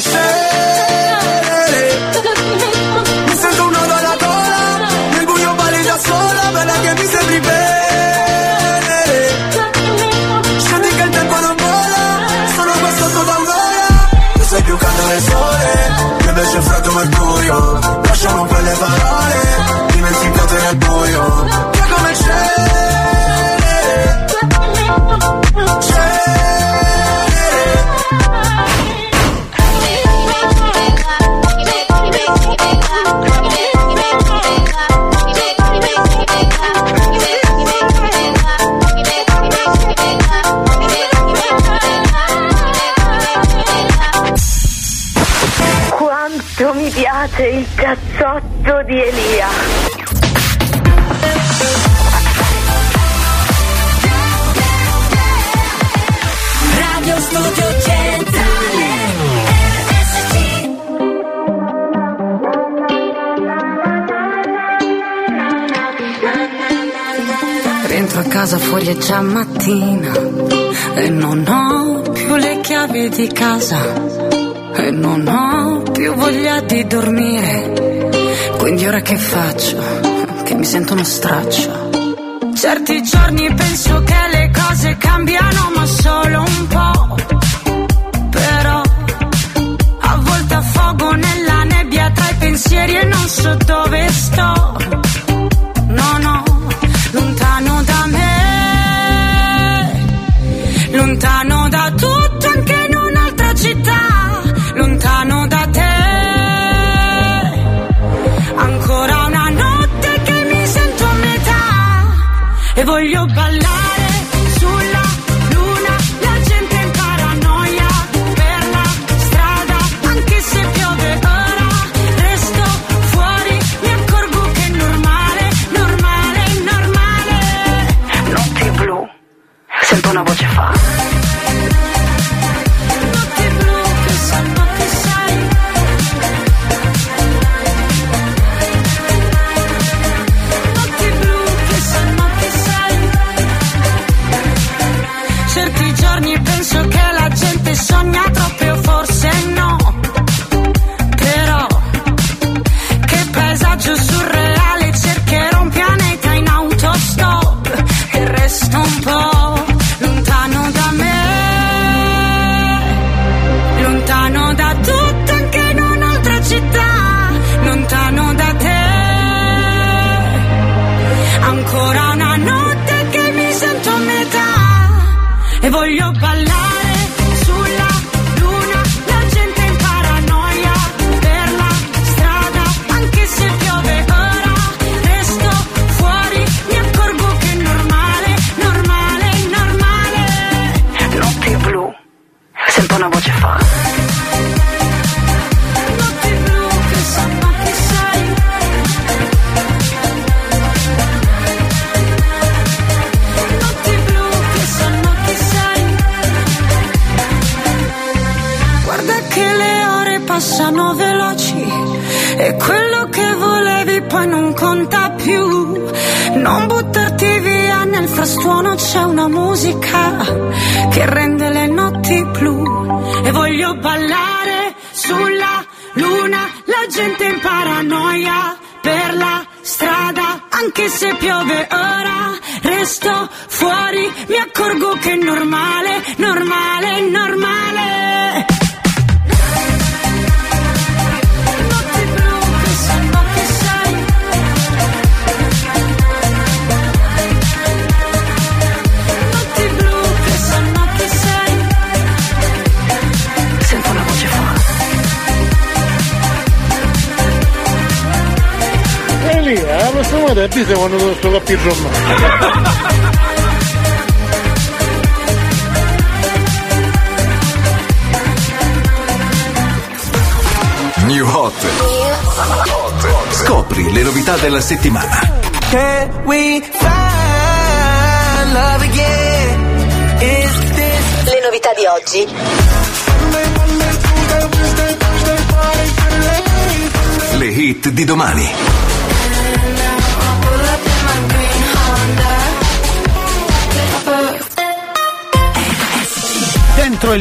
cenere Mi sento un nodo alla gola Nel buio balli da sola Bella che mi sembri bene. Scendi che il tempo non vola Sono qua sotto da un'ora. Tu sei più caldo del sole Io invece è freddo mercurio Lasciamo quelle parole Dimenticate nel buio. Via come cenere il cazzotto di Elia. Radio Studio Centrale a casa fuori è già mattina e non ho più le chiavi di casa e non ho più voglia di dormire. Quindi ora che faccio? Che mi sento uno straccio. Certi giorni penso che le cose cambiano ma solo un po'. Però a volte affogo nella nebbia tra i pensieri e non so dove sto.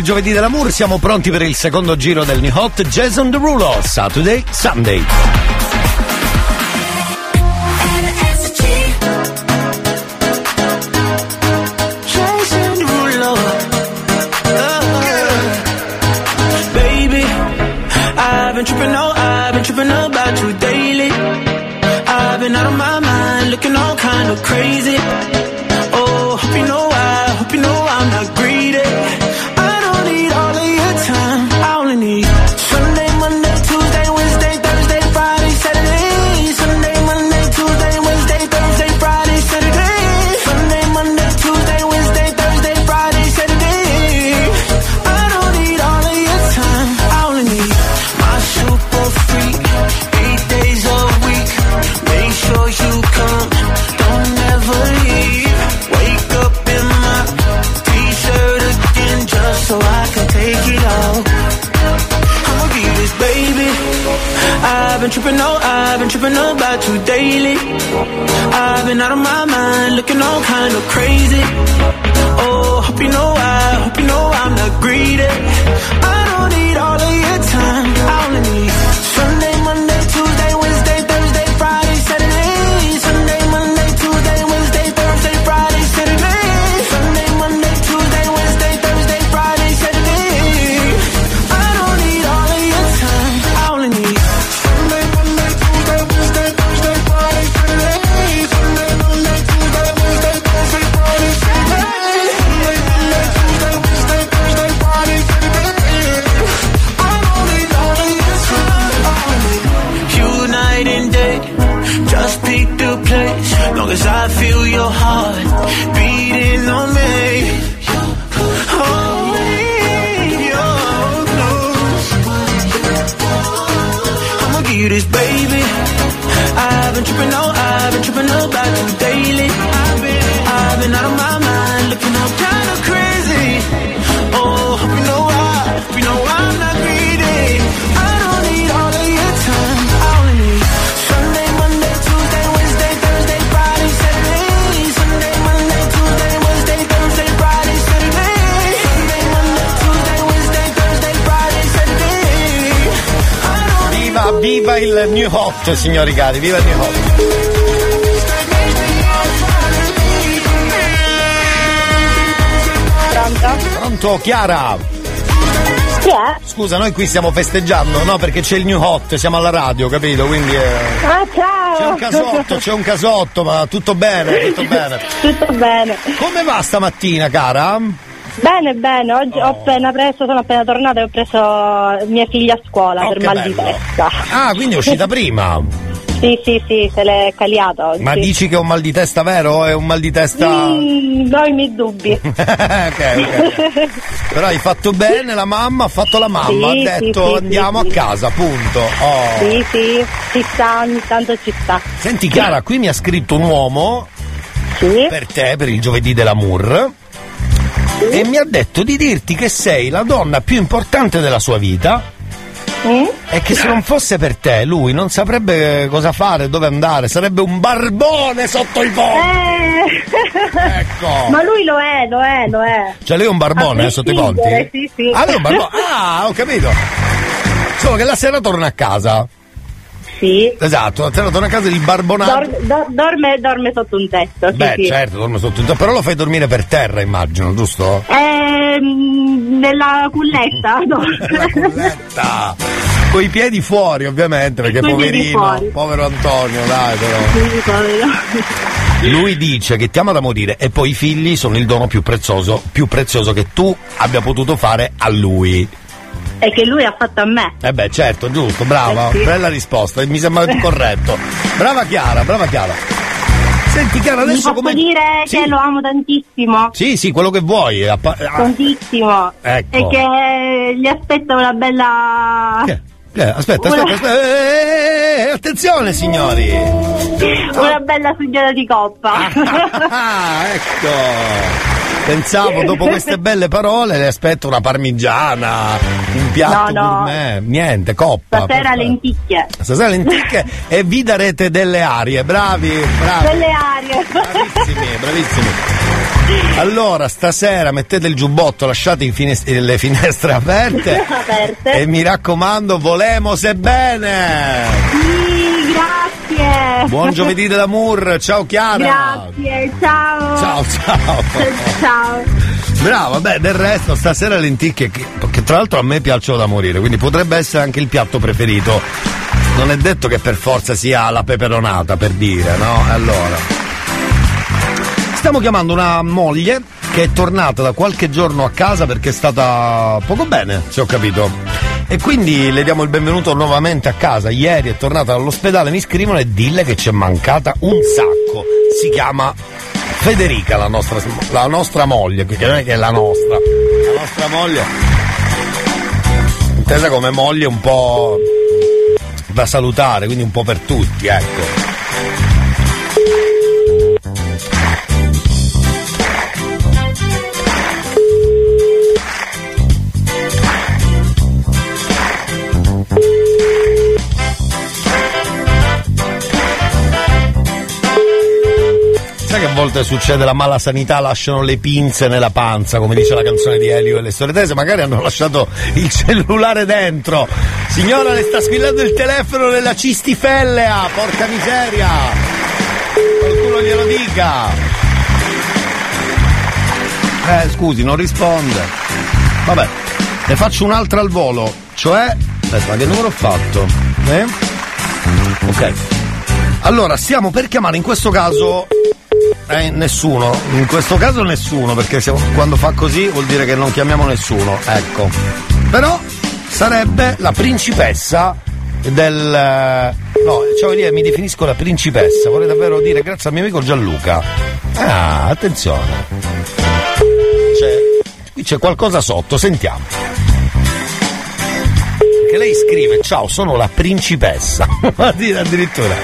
giovedì della Mur, siamo pronti per il secondo giro del New Hot Jason Derulo Saturday Sunday. tripping about you daily. I've been out of my mind, looking all kind of crazy. Oh, hope you know il New Hot, signori cari, viva il New Hot! Pronto? Pronto, Chiara? Chi è? Scusa, noi qui stiamo festeggiando, no? Perché c'è il new hot, siamo alla radio, capito? Quindi. È... Ah, ciao! C'è un casotto, c'è un casotto, ma tutto bene, tutto bene. tutto bene. Come va stamattina, cara? Bene, bene, oggi oh. ho appena preso, sono appena tornata e ho preso mia figlia a scuola oh, per mal bello. di testa. Ah, quindi è uscita prima. Sì, sì, sì, se l'è caliata oggi. Ma dici che è un mal di testa vero è un mal di testa... Mm, no, i miei dubbi. ok, ok. Però hai fatto bene, la mamma ha fatto la mamma, sì, ha detto sì, andiamo sì, a casa, punto. Oh. Sì, sì, ci sta, ogni tanto ci sta. Senti Chiara, qui mi ha scritto un uomo per te, per il giovedì dell'amour e mi ha detto di dirti che sei la donna più importante della sua vita. Mm? E che se non fosse per te, lui non saprebbe cosa fare, dove andare, sarebbe un barbone sotto i ponti. Eh. Ecco. Ma lui lo è, lo è, lo è. Cioè lei è un barbone eh, sotto i ponti? Sì, sì. Ah, lei è un barbone. Ah, ho capito. Solo che la sera torna a casa. Sì. Esatto, torna a casa il barbonato. Dor- do- dorme, dorme sotto un tetto, sì, Beh, sì. certo, dorme sotto il però lo fai dormire per terra, immagino, giusto? Ehm, nella culletta, no. Con i piedi fuori, ovviamente, perché Coi poverino, povero Antonio, dai, però. Lui dice che ti ama da morire e poi i figli sono il dono più prezioso, più prezioso che tu abbia potuto fare a lui. E che lui ha fatto a me. Eh beh, certo, giusto, brava, Eh sì. bella risposta, mi sembra corretto. Brava Chiara, brava Chiara. Senti Chiara, adesso posso come... dire Sì. che lo amo tantissimo. Sì, sì, quello che vuoi. a pa- ah, Tantissimo. Ecco. E che gli aspetta una bella. eh, aspetta, Una- aspetta, aspetta. eh, eh, attenzione signori. Una bella suggera di coppa. Ah, ecco. Pensavo, dopo queste belle parole, le aspetto una parmigiana, un piatto No, no. gourmet, niente, coppa. Stasera lenticchie. Stasera lenticchie e vi darete delle arie, bravi, bravi. Belle arie. Bravissimi, bravissimi. Allora, stasera mettete il giubbotto, lasciate i fines- le finestre aperte Aperte. e mi raccomando, volemo bene. Sì, grazie. Buon giovedì dell'amour, ciao Chiara. Grazie, ciao. Ciao, ciao. Ciao. Brava, beh, del resto stasera lenticchie, che, che tra l'altro a me piacciono da morire, quindi potrebbe essere anche il piatto preferito. Non è detto che per forza sia la peperonata, per dire, no? Allora. Stiamo chiamando una moglie che è tornata da qualche giorno a casa perché è stata poco bene, se ho capito. E quindi le diamo il benvenuto nuovamente a casa. Ieri è tornata dall'ospedale, mi scrivono e dille che ci è mancata un sacco. Si chiama Federica, la nostra, la nostra moglie, che non è che è la nostra, la nostra moglie. Intesa come moglie un po' da salutare, quindi un po' per tutti, ecco. Volte succede la mala sanità, lasciano le pinze nella panza, come dice la canzone di Elio e le storie tese, magari hanno lasciato il cellulare dentro. Signora, le sta squillando il telefono nella cistifellea, porca miseria! Qualcuno glielo dica! Eh, scusi, non risponde. Vabbè, ne faccio un'altra al volo, cioè... Aspetta, che numero ho fatto? Eh? Ok. Allora, stiamo per chiamare in questo caso eh, nessuno, in questo caso nessuno, perché se- quando fa così vuol dire che non chiamiamo nessuno, ecco. Però sarebbe la principessa del... eh, No, ciao Elia, mi definisco la principessa, vorrei davvero dire grazie al mio amico Gianluca. Ah, attenzione. C'è, qui c'è qualcosa sotto, sentiamo. Che lei scrive, ciao, sono la principessa. Dire addirittura.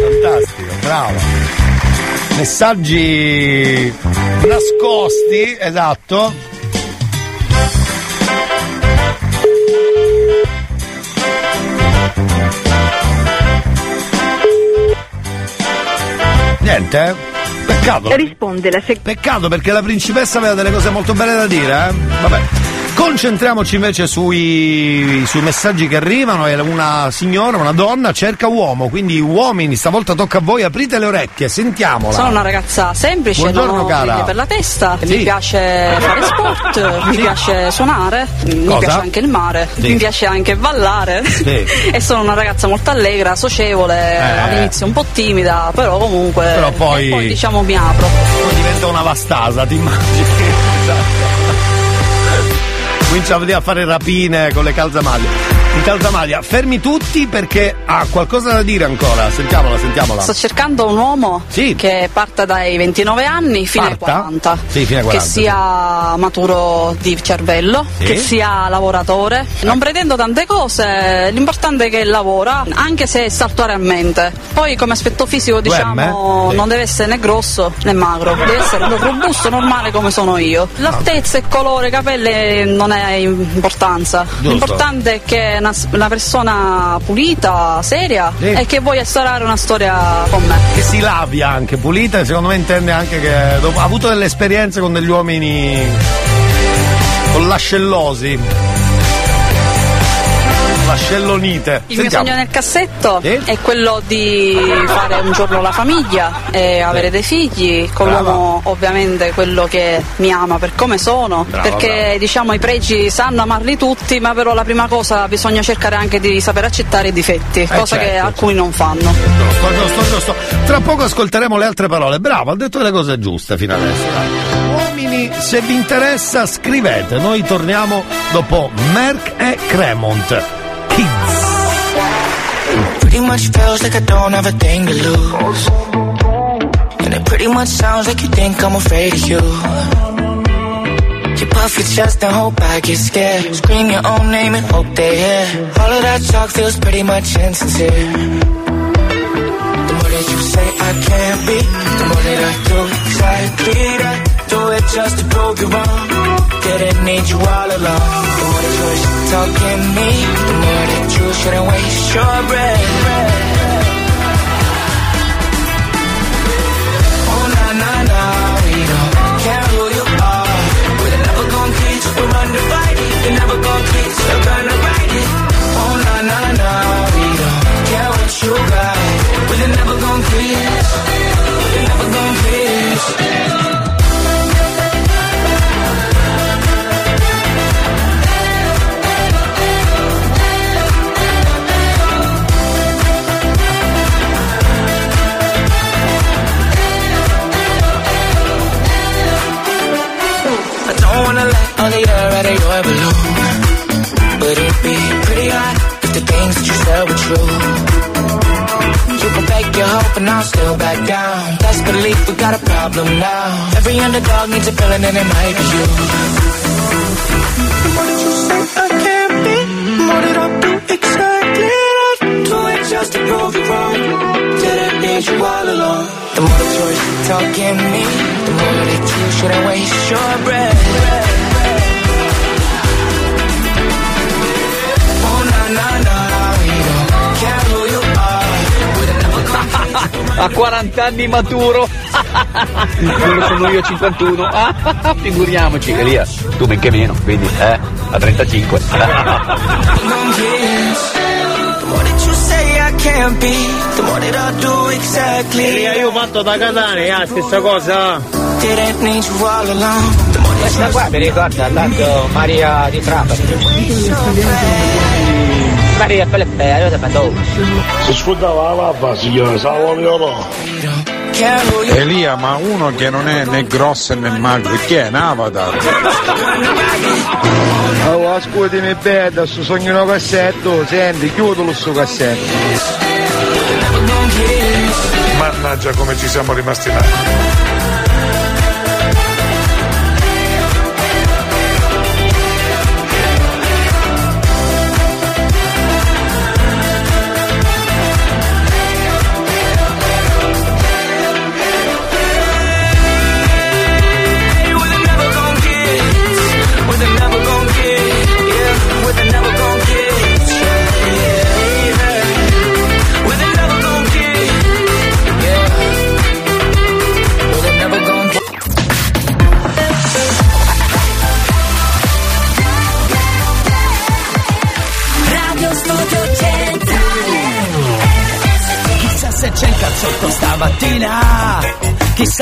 Fantastico, brava messaggi nascosti, esatto. Niente, eh? Peccato. Risponde la Peccato perché la principessa aveva delle cose molto belle da dire, eh? Vabbè. Concentriamoci invece sui, sui messaggi che arrivano. È una signora, una donna, cerca uomo. Quindi, uomini, stavolta tocca a voi, aprite le orecchie, sentiamola. Sono una ragazza semplice, Buongiorno, non ho cara. per la testa, Sì. mi piace fare sport, mi piace suonare, mi Cosa? piace anche il mare, Sì. mi piace anche ballare Sì. e sono una ragazza molto allegra, socievole, Eh. all'inizio un po' timida, però comunque Però poi- poi diciamo mi apro. Poi diventa una vastasa, ti immagini? Comincia a vedere a fare rapine con le calzamaglie. Di Calzamalia. Fermi tutti perché ha qualcosa da dire ancora. Sentiamola, sentiamola. Sto cercando un uomo che parta dai 29 anni fino ai Parta? 40. Sì, fino ai 40, Che sia maturo di cervello, Sì. che sia lavoratore. Non pretendo tante cose, l'importante è che lavora, anche se è saltuariamente. Poi come aspetto fisico diciamo? Sì. non deve essere né grosso né magro, deve essere robusto, normale come sono io. L'altezza, il colore, capelli non è importanza. L'importante è che una, una persona pulita, seria e che voglia instaurare una storia con me. Che si lavi anche, pulita, e secondo me intende anche che ha avuto delle esperienze con degli uomini con l'ascellosi. L'ascellonite. Il mio sogno nel cassetto è quello di fare un giorno la famiglia e avere dei figli, con l'uomo ovviamente quello che mi ama per come sono, Brava, perché brava. diciamo i pregi sanno amarli tutti, ma però la prima cosa bisogna cercare anche di saper accettare i difetti, cosa che certo, alcuni non fanno. Giusto, giusto, giusto. Tra poco ascolteremo le altre parole. Bravo, ha detto le cose giuste fino adesso. Uomini, se vi interessa, scrivete. Noi torniamo dopo Merck e Cremont. Much feels like I don't have a thing to lose. And it pretty much sounds like you think I'm afraid of you. You puff your chest and hope I get scared. Scream your own name and hope they hear. All of that talk feels pretty much insincere. The more that you say I can't be, the more that I do exactly that. Do it just to prove you wrong. Didn't need you all along. The more that should me, the more that you shouldn't waste your breath. Oh na na na, we don't care who you are. We're never gonna quit, we're undivided. We're never gonna quit, we're gonna ride it. Oh na na na, we don't care what you got. We're never gonna quit, all the air out of your balloon. But it'd be pretty hot if the things that you said were true. You can fake your hope and I'll still back down. Best believe we got a problem now. Every underdog needs a villain and it might be you. The more that you say I can't be, the more that I do exactly that. Do it just to prove you wrong. Didn't need you all along. The more that you should talk me, the more that you shouldn't waste your breath. A 40 anni maturo. Non lo sono io a 51. Ah, figuriamoci, Elia. Tu benché meno, quindi, eh, a 35. The more that you say I can't be, the more that I do exactly. Elia, io ho fatto da Catania, la stessa cosa. Questa qua mi ricorda tanto Maria di Trapani. Maria Felipe, io te mando. Si scudava la papà, signore, salvo mio no. Elia, ma uno che non è né grosso né magro, chi è? Un avatar? Oh, ascoltami bene, adesso sogno una cassetto, senti, chiudilo sto cassetto. Mannaggia come ci siamo rimasti male.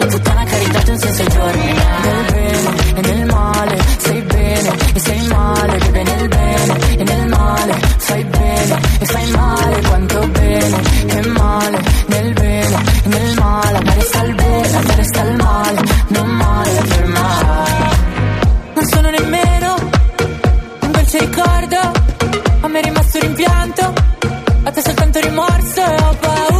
La puttana che ha ridato un senso ai giorni. Nel bene e nel male sei bene e sei male. Vive nel bene e nel male fai bene e fai male. Quanto bene e male nel bene e nel male. Amare sta al bene, amare sta al male Non male per mai Non sono nemmeno un dolce ricordo. A me è rimasto rimpianto. A te soltanto rimorso e ho paura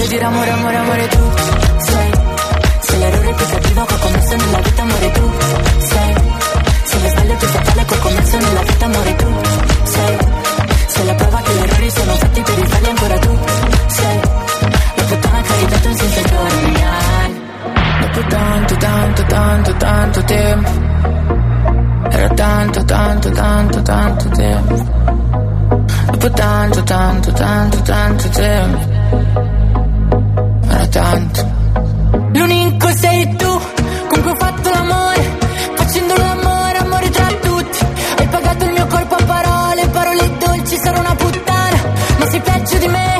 solamente dire amore, amore, amore tu Sei. Sei l'errore più cattivo che ho commesso nella vita, amore tu Sei. Sei lo sbaglio più fatale che ho commesso nella vita, amore tu Sei. Sei la prova che gli errori sono fatti per rifarli ancora tu Sei. La puttana che ha ridato un senso ai. Dopo tanto, tanto, tanto, tanto tempo. Era tanto, tanto, tanto, tanto tempo. Dopo tanto, tanto, tanto, tanto tempo tanto. L'unico sei tu con cui ho fatto l'amore Facendo l'amore, amore tra tutti. Hai pagato il mio corpo a parole Parole dolci, sarò una puttana Ma sei peggio di me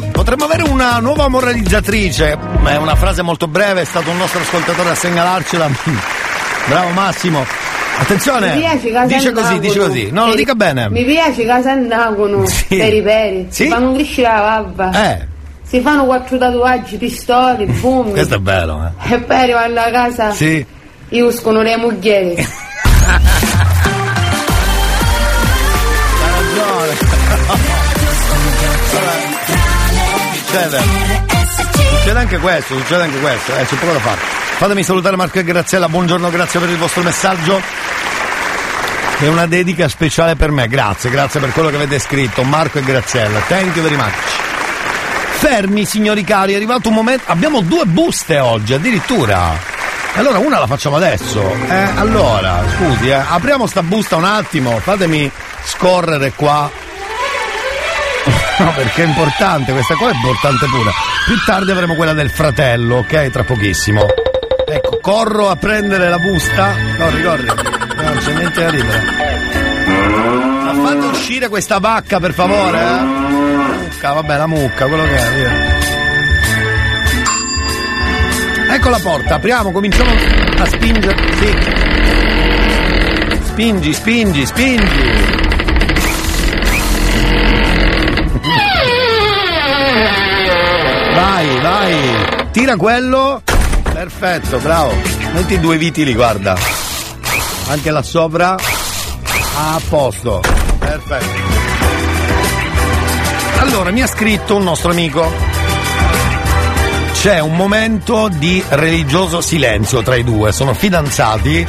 potremmo avere una nuova moralizzatrice. Ma È una frase molto breve, è stato un nostro ascoltatore a segnalarcela. Bravo Massimo. Attenzione, Mi piace casa dice così, dice così. No, lo dica bene. Mi piace casa andagono peri peri. Sì? Si fanno crescere la babba. Eh, Si fanno quattro tatuaggi, pistole, boom. questo è bello, eh. E poi arrivano a casa Sì. e uscono le moghiere. Succede. Succede anche questo, succede anche questo, eh, c'è poco da fare. Fatemi salutare Marco e Graziella, buongiorno, grazie per il vostro messaggio. È una dedica speciale per me, grazie, grazie per quello che avete scritto, Marco e Graziella, thank you very much. Fermi, signori cari, è arrivato un momento. Abbiamo due buste oggi, addirittura. Allora, una la facciamo adesso. Eh, allora, scusi, eh, apriamo sta busta un attimo, fatemi scorrere qua. No, perché è importante, questa qua è importante pure. Più tardi avremo quella del fratello, ok? Tra pochissimo. Ecco, corro a prendere la busta. Corri, corri. No, non c'è niente da ridere. Ma fate uscire questa vacca, per favore, eh? Mucca, vabbè, la mucca, quello che è, via. Ecco la porta, apriamo, cominciamo a spingere. Sì. Spingi, spingi, spingi. Vai, vai. Tira quello. Perfetto, bravo. Metti due vitili, guarda. Anche là sopra. A posto. Perfetto. Allora, mi ha scritto un nostro amico. c'è un momento di religioso silenzio tra i due, sono fidanzati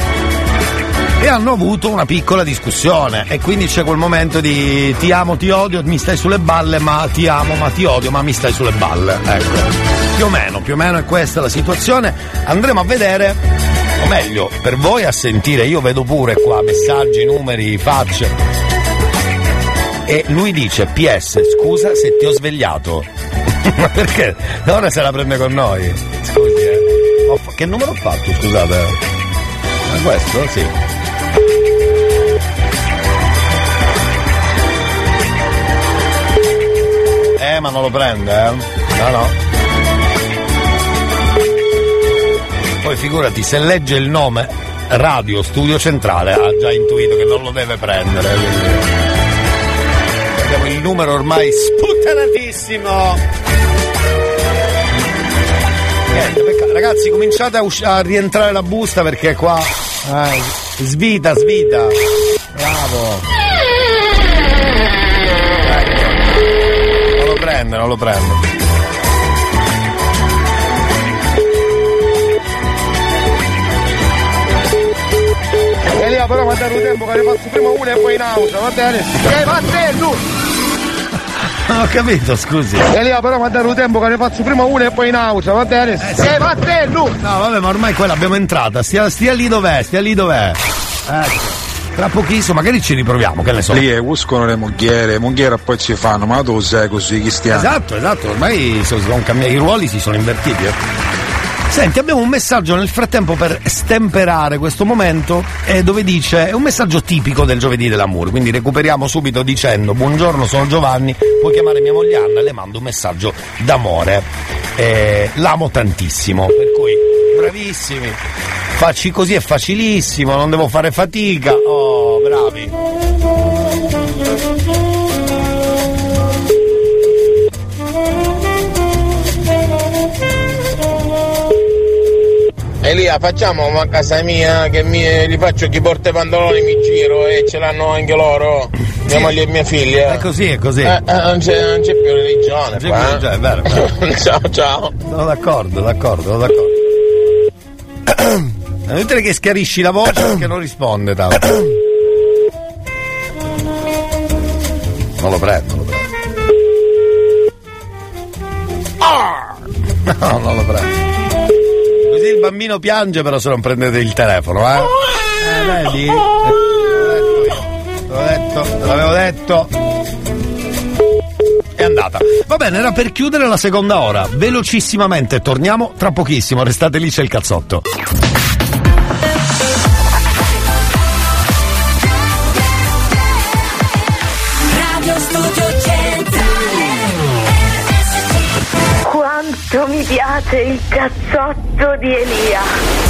e hanno avuto una piccola discussione e quindi c'è quel momento di ti amo, ti odio, mi stai sulle balle, ma ti amo, ma ti odio, ma mi stai sulle balle. Ecco. Più o meno, più o meno è questa la situazione. Andremo a vedere, o meglio, per voi a sentire, io vedo pure qua messaggi, numeri, facce. E lui dice, PS, scusa se ti ho svegliato. ma perché? Ora se la prende con noi. Scusi, eh. Che numero ho fatto, scusate? Ma questo? Sì. Ma non lo prende, eh? No, no. Poi figurati, se legge il nome Radio Studio Centrale ha già intuito che non lo deve prendere. Abbiamo il numero ormai sputtanatissimo. Niente, pecca- ragazzi, cominciate a, usci- a rientrare la busta perché qua. eh, svita, svita. Bravo. Prende, non lo prende. Elia però mi ha dato tempo che ne faccio prima una e poi in auto, va bene? Che battello! Non ho capito, scusi. Elia però mi ha dato tempo che ne faccio prima una e poi in auto, va bene? Che battello! No, vabbè, ma ormai quella abbiamo entrata. Stia, stia lì dov'è, stia lì dov'è. Ecco. Tra pochissimo, magari ci riproviamo, che ne so. Lì uscono le mughiere, le mughiere poi ci fanno, ma tu sei così, chi stiamo? Esatto, esatto, ormai sono, sono cambiati, i ruoli si sono invertiti. eh. Senti, abbiamo un messaggio nel frattempo per stemperare questo momento eh, dove dice, è un messaggio tipico del giovedì dell'amore, quindi recuperiamo subito dicendo buongiorno sono Giovanni, puoi chiamare mia moglie Anna, le mando un messaggio d'amore. Eh, l'amo tantissimo, per cui bravissimi, facci così è facilissimo, non devo fare fatica, oh bravi. Elia, facciamo a casa mia che mi, li faccio chi porta i pantaloni mi giro e ce l'hanno anche loro. Mia moglie e mia figlia. È così, è così. Eh, eh, non, c'è, non c'è più religione. C'è qua, più eh. è vero. ciao, ciao. Sono d'accordo, d'accordo, sono d'accordo. È inutile che schiarisci la voce perché non risponde tanto. Non lo prendo, non lo prendo. Ah! No, non lo prendo. Così il bambino piange però se non prendete il telefono, eh? Eh, vedi? Te l'ho detto, te l'avevo detto. È andata. Va bene, era per chiudere la seconda ora. Velocissimamente, torniamo tra pochissimo. Restate lì, c'è il cazzotto. Quanto mi piace il cazzotto di Elia.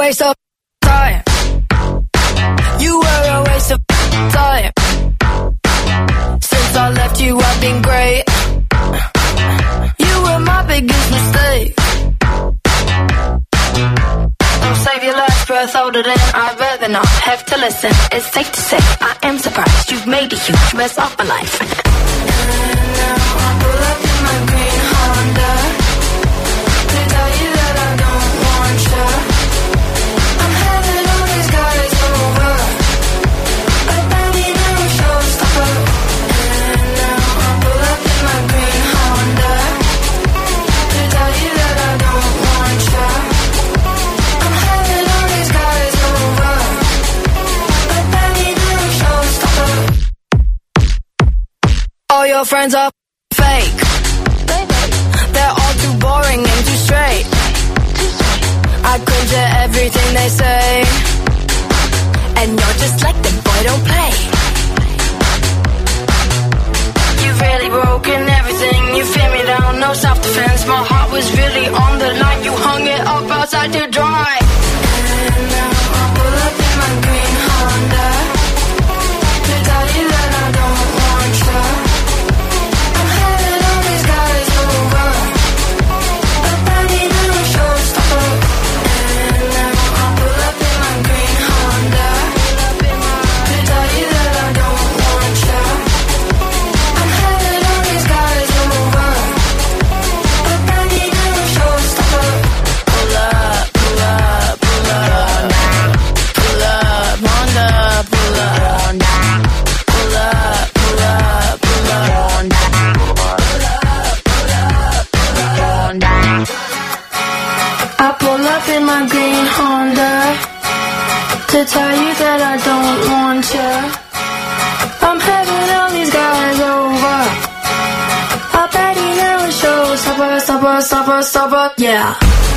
Waste of friends are Wow.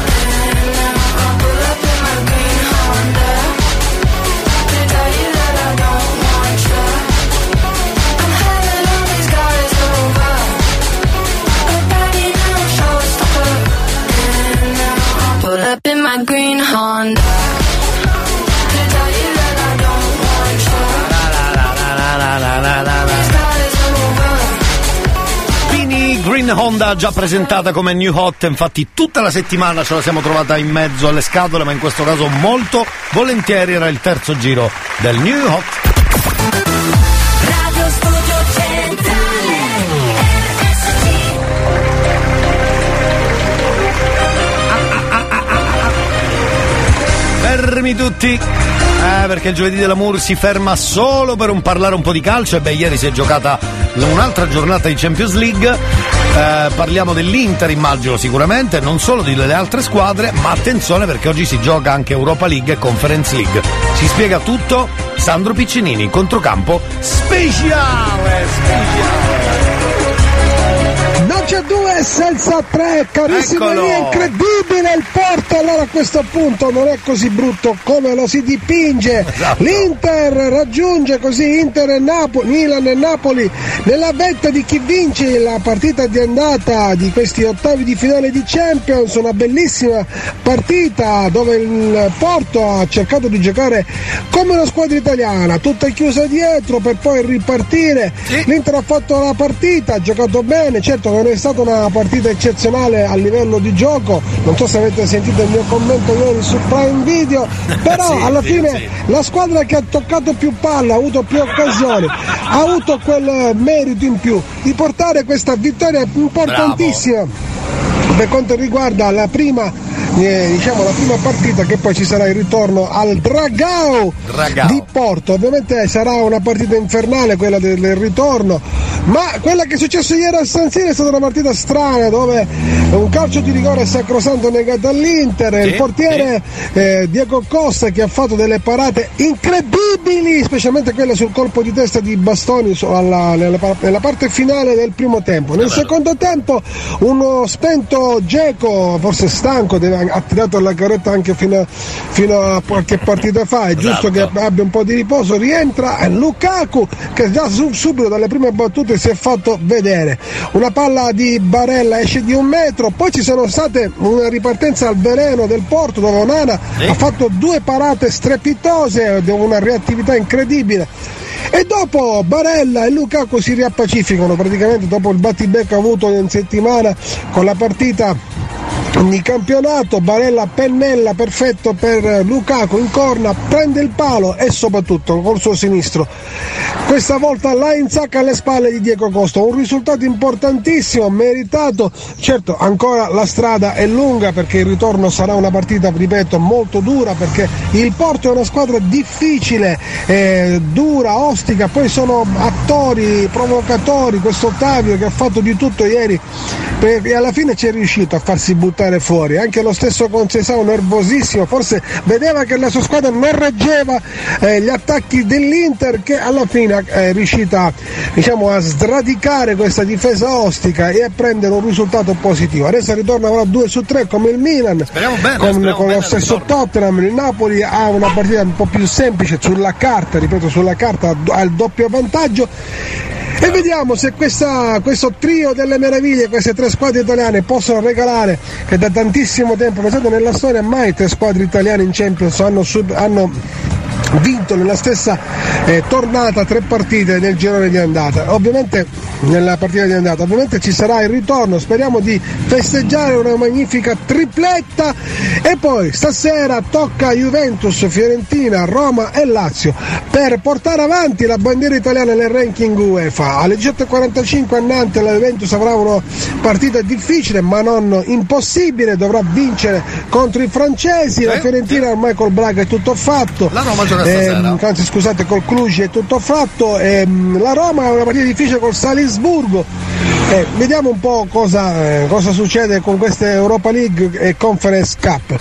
Honda già presentata come New Hot, infatti tutta la settimana ce la siamo trovata in mezzo alle scatole, ma in questo caso molto volentieri era il terzo giro del New Hot. Fermi tutti! Eh, perché il giovedì dell'Amour si ferma solo per un parlare un po' di calcio e beh, ieri si è giocata un'altra giornata di Champions League. Eh, parliamo dell'Inter, immagino sicuramente, non solo delle altre squadre, ma attenzione perché oggi si gioca anche Europa League e Conference League. Si spiega tutto Sandro Piccinini, controcampo speciale! speciale. C'è due senza tre, carissimo Eccolo. è incredibile il Porto allora a questo punto non è così brutto come lo si dipinge. Esatto. L'Inter raggiunge così Inter e Napoli, Milan e Napoli nella vetta di chi vince la partita di andata di questi ottavi di finale di Champions, una bellissima partita dove il Porto ha cercato di giocare come una squadra italiana, tutta chiusa dietro per poi ripartire. L'Inter ha fatto la partita, ha giocato bene, certo non è stata una partita eccezionale a livello di gioco, non so se avete sentito il mio commento ieri su Prime Video, però Sì, alla sì, fine sì. la squadra che ha toccato più palla, ha avuto più occasioni, ha avuto quel merito in più di portare questa vittoria importantissima. Per quanto riguarda la prima, eh, diciamo, la prima partita che poi ci sarà il ritorno al Dragao, Dragao. di Porto. Ovviamente sarà una partita infernale quella del, ritorno Ma quella che è successo ieri al San Siro è stata una partita strana dove un calcio di rigore sacrosanto negato all'Inter, Sì, il portiere eh, Diego Costa che ha fatto delle parate incredibili, specialmente quelle sul colpo di testa di Bastoni alla- nella, nella parte finale del primo tempo. Nel secondo tempo uno spento Geco, forse stanco, deve- ha tirato la carretta anche fino a, fino a qualche partita fa, è giusto che abbia un po' di riposo, rientra eh, Lukaku che già su- subito dalle prime battute si è fatto vedere. Una palla di Barella esce di un metro, poi ci sono state una ripartenza al veleno del Porto dove Onana ha fatto due parate strepitose, una reattività incredibile. E dopo Barella e Lukaku si riappacificano praticamente dopo il battibecco avuto in settimana con la partita di campionato Barella pennella perfetto per Lukaku in corna prende il palo e soprattutto col suo sinistro. Questa volta la insacca alle spalle di Diego Costa un risultato importantissimo meritato. Certo ancora la strada è lunga perché il ritorno sarà una partita ripeto molto dura perché il Porto è una squadra difficile eh, dura ostica poi sono attori provocatori questo Ottavio che ha fatto di tutto ieri per- e alla fine ci è riuscito a farsi buttare fuori. Anche lo stesso Concesao nervosissimo, forse vedeva che la sua squadra non reggeva eh, gli attacchi dell'Inter che alla fine è riuscita diciamo, a sradicare questa difesa ostica e a prendere un risultato positivo. Adesso ritorna ora 2 su 3 come il Milan, bene, con, con lo stesso ritorno. Tottenham, il Napoli ha una partita un po' più semplice sulla carta, ripeto sulla carta ha il doppio vantaggio e vediamo se questa- questo trio delle meraviglie, queste tre squadre italiane possono regalare, che da tantissimo tempo, pensate nella storia mai tre squadre italiane in Champions hanno, sub- hanno vinto nella stessa eh, tornata tre partite nel girone di andata. Ovviamente nella partita di andata, ovviamente ci sarà il ritorno, speriamo di festeggiare una magnifica tripletta e poi stasera tocca Juventus, Fiorentina, Roma e Lazio per portare avanti la bandiera italiana nel ranking UEFA. Alle 18.45 a Nantes la Juventus avrà una partita difficile ma non impossibile, dovrà vincere contro i francesi, la Fiorentina ormai col Braga è tutto fatto. La Roma gioca Stasera. anzi scusate col Cluj è tutto fatto. Ehm, la Roma ha una partita difficile col Salisburgo. Eh, vediamo un po' cosa, eh, cosa succede con queste Europa League e Conference Cup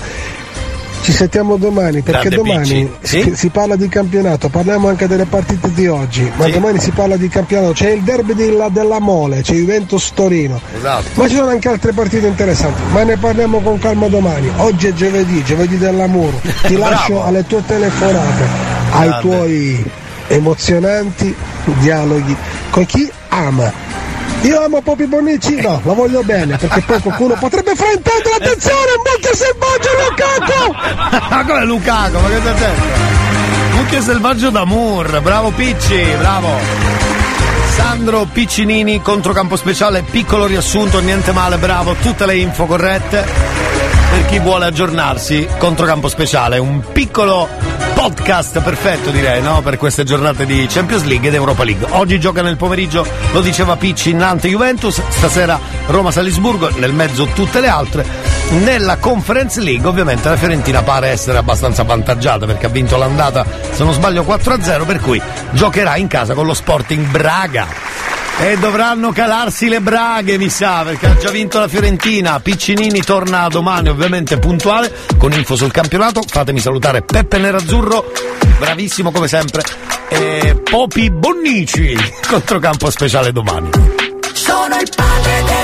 ci sentiamo domani perché Grande domani Picci. si, parla di campionato parliamo anche delle partite di oggi ma Sì. domani si parla di campionato c'è il derby della, della Mole c'è Juventus Torino Esatto. ma ci sono anche altre partite interessanti, ma ne parliamo con calma domani. Oggi è giovedì, giovedì dell'amore. Ti lascio alle tue telefonate, ai Grande. tuoi emozionanti dialoghi con chi ama. Io amo Popi Bonicci? No, la voglio bene, perché poi qualcuno potrebbe fraintendere. Attenzione, molto selvaggio Lukaku! Ma come Lukaku? Ma che detto? Mucchio selvaggio d'amor, bravo Picci, bravo. Sandro Piccinini, controcampo speciale, piccolo riassunto, niente male, bravo, tutte le info corrette. Per chi vuole aggiornarsi, controcampo speciale, un piccolo podcast perfetto direi, no? Per queste giornate di Champions League ed Europa League. Oggi gioca nel pomeriggio, lo diceva Picci, Nantes Juventus, stasera Roma-Salisburgo, nel mezzo tutte le altre. Nella Conference League ovviamente la Fiorentina pare essere abbastanza avvantaggiata perché ha vinto l'andata, se non sbaglio, 4-0, per cui giocherà in casa con lo Sporting Braga. E dovranno calarsi le braghe, mi sa, perché ha già vinto la Fiorentina. Piccinini torna domani, ovviamente puntuale, con info sul campionato. Fatemi salutare Peppe Nerazzurro, bravissimo come sempre. E Popi Bonnici, controcampo speciale domani. Sono il padre delle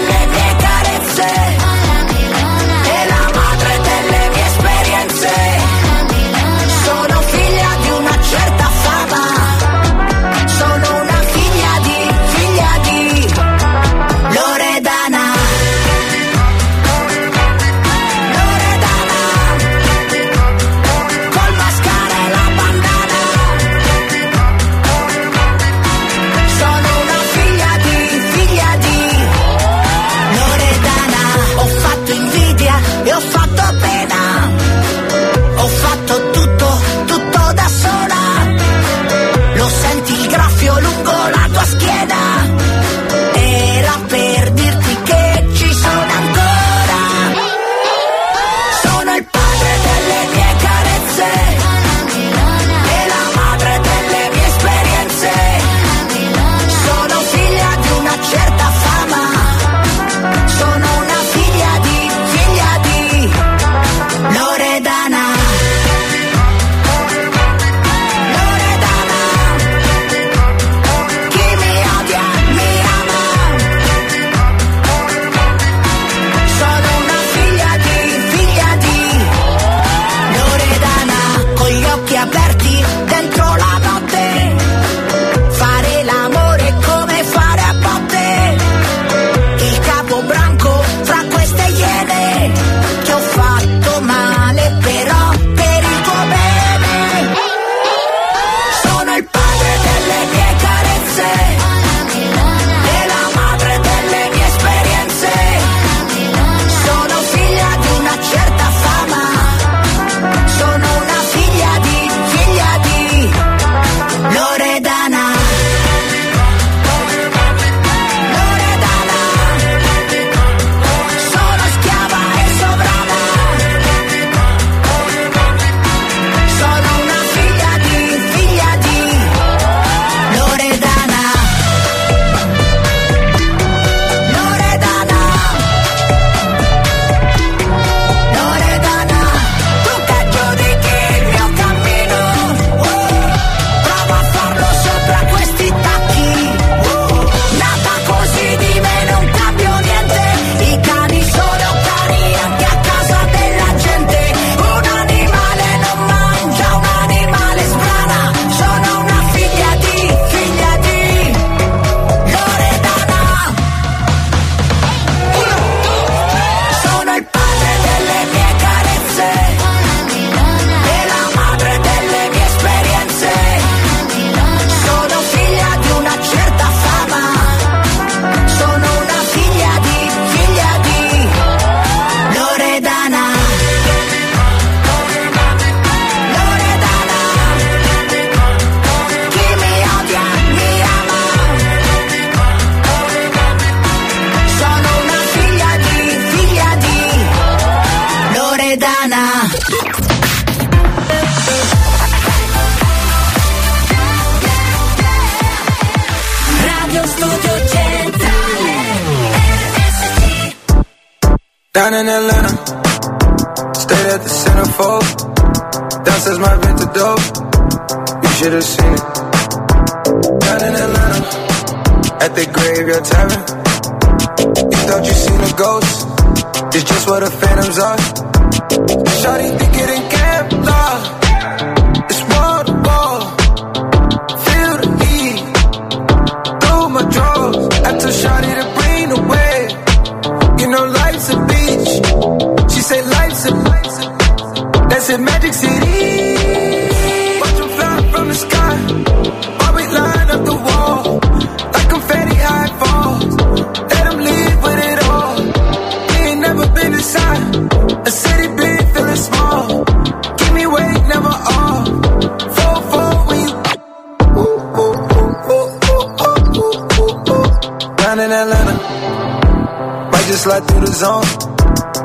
just slide through the zone.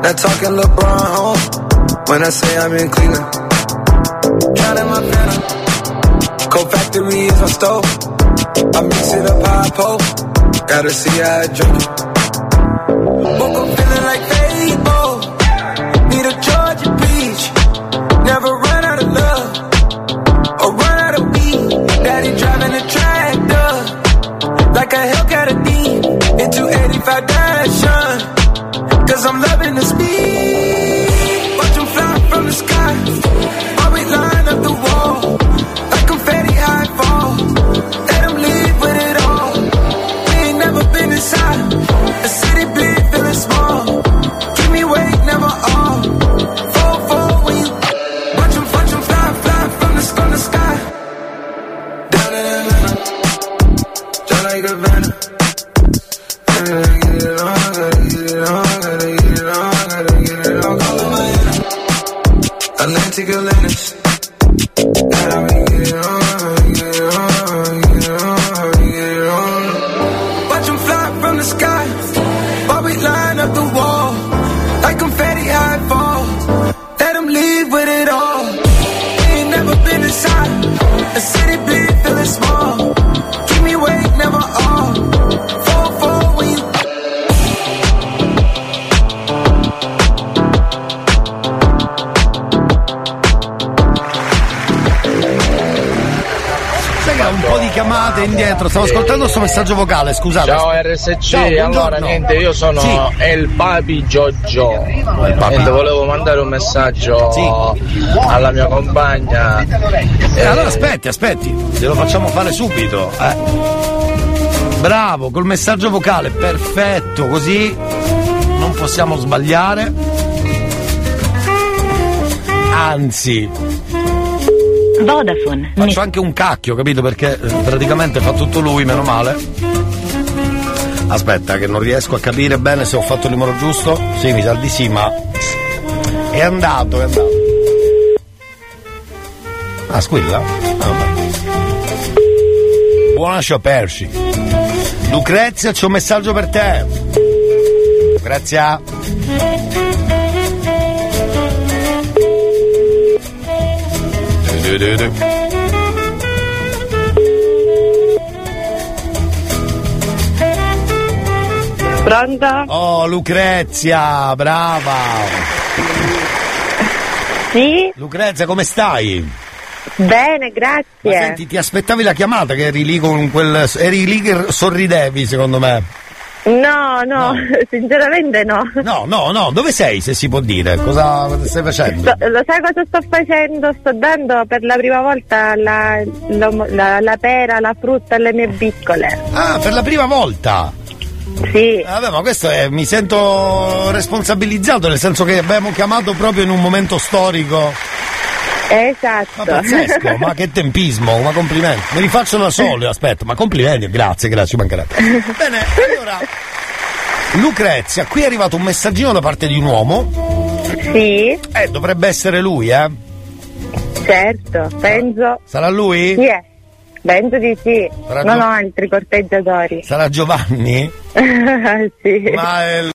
Not talking LeBron home. When I say I'm in Cleveland. Drowning my phantom. Cold factory is my stove. I mix it up I pull. Gotta see how I drink it. Messaggio vocale, scusate. Ciao RSC, Ciao, allora niente, io sono Sì. El Papi Giorgio. Papi. Niente, volevo mandare un messaggio alla mia compagna. Eh, allora aspetti, aspetti, glielo facciamo fare subito. eh. Bravo, col messaggio vocale, perfetto, così non possiamo sbagliare. Anzi, Vodafone. faccio anche un cacchio, capito? Perché eh, praticamente fa tutto lui, meno male. Aspetta, che non riesco a capire bene se ho fatto il numero giusto. Sì, mi sa di sì, ma. È andato, è andato. Ah, squilla? Ah, vabbè. Buona sciaperci. Lucrezia, c'è un messaggio per te. Lucrezia. Pronto? Oh, Lucrezia, brava. Sì? Lucrezia, come stai? Bene, grazie. Ma senti, ti aspettavi la chiamata che eri lì con quel. eri lì che sorridevi, secondo me. No, no, sinceramente no. No, no, no, dove sei se si può dire? Cosa stai facendo? So- lo sai cosa sto facendo? Sto dando per la prima volta la, lo- la- la pera, la frutta alle mie piccole. Ah, per la prima volta? Sì. Vabbè, ma questo è. mi sento responsabilizzato, nel senso che abbiamo chiamato proprio in un momento storico. Esatto. Ma pazzesco, ma che tempismo, ma complimenti. Me li faccio da solo, aspetta, ma complimenti, grazie, grazie, ci mancherebbe. Bene, allora. Lucrezia, qui è arrivato un messaggino da parte di un uomo. Sì. Eh, dovrebbe essere lui, eh? Certo, penso. Sarà lui? Sì, eh. penso di sì. Sarà Non Gio- ho altri corteggiatori. Sarà Giovanni? sì. Ma è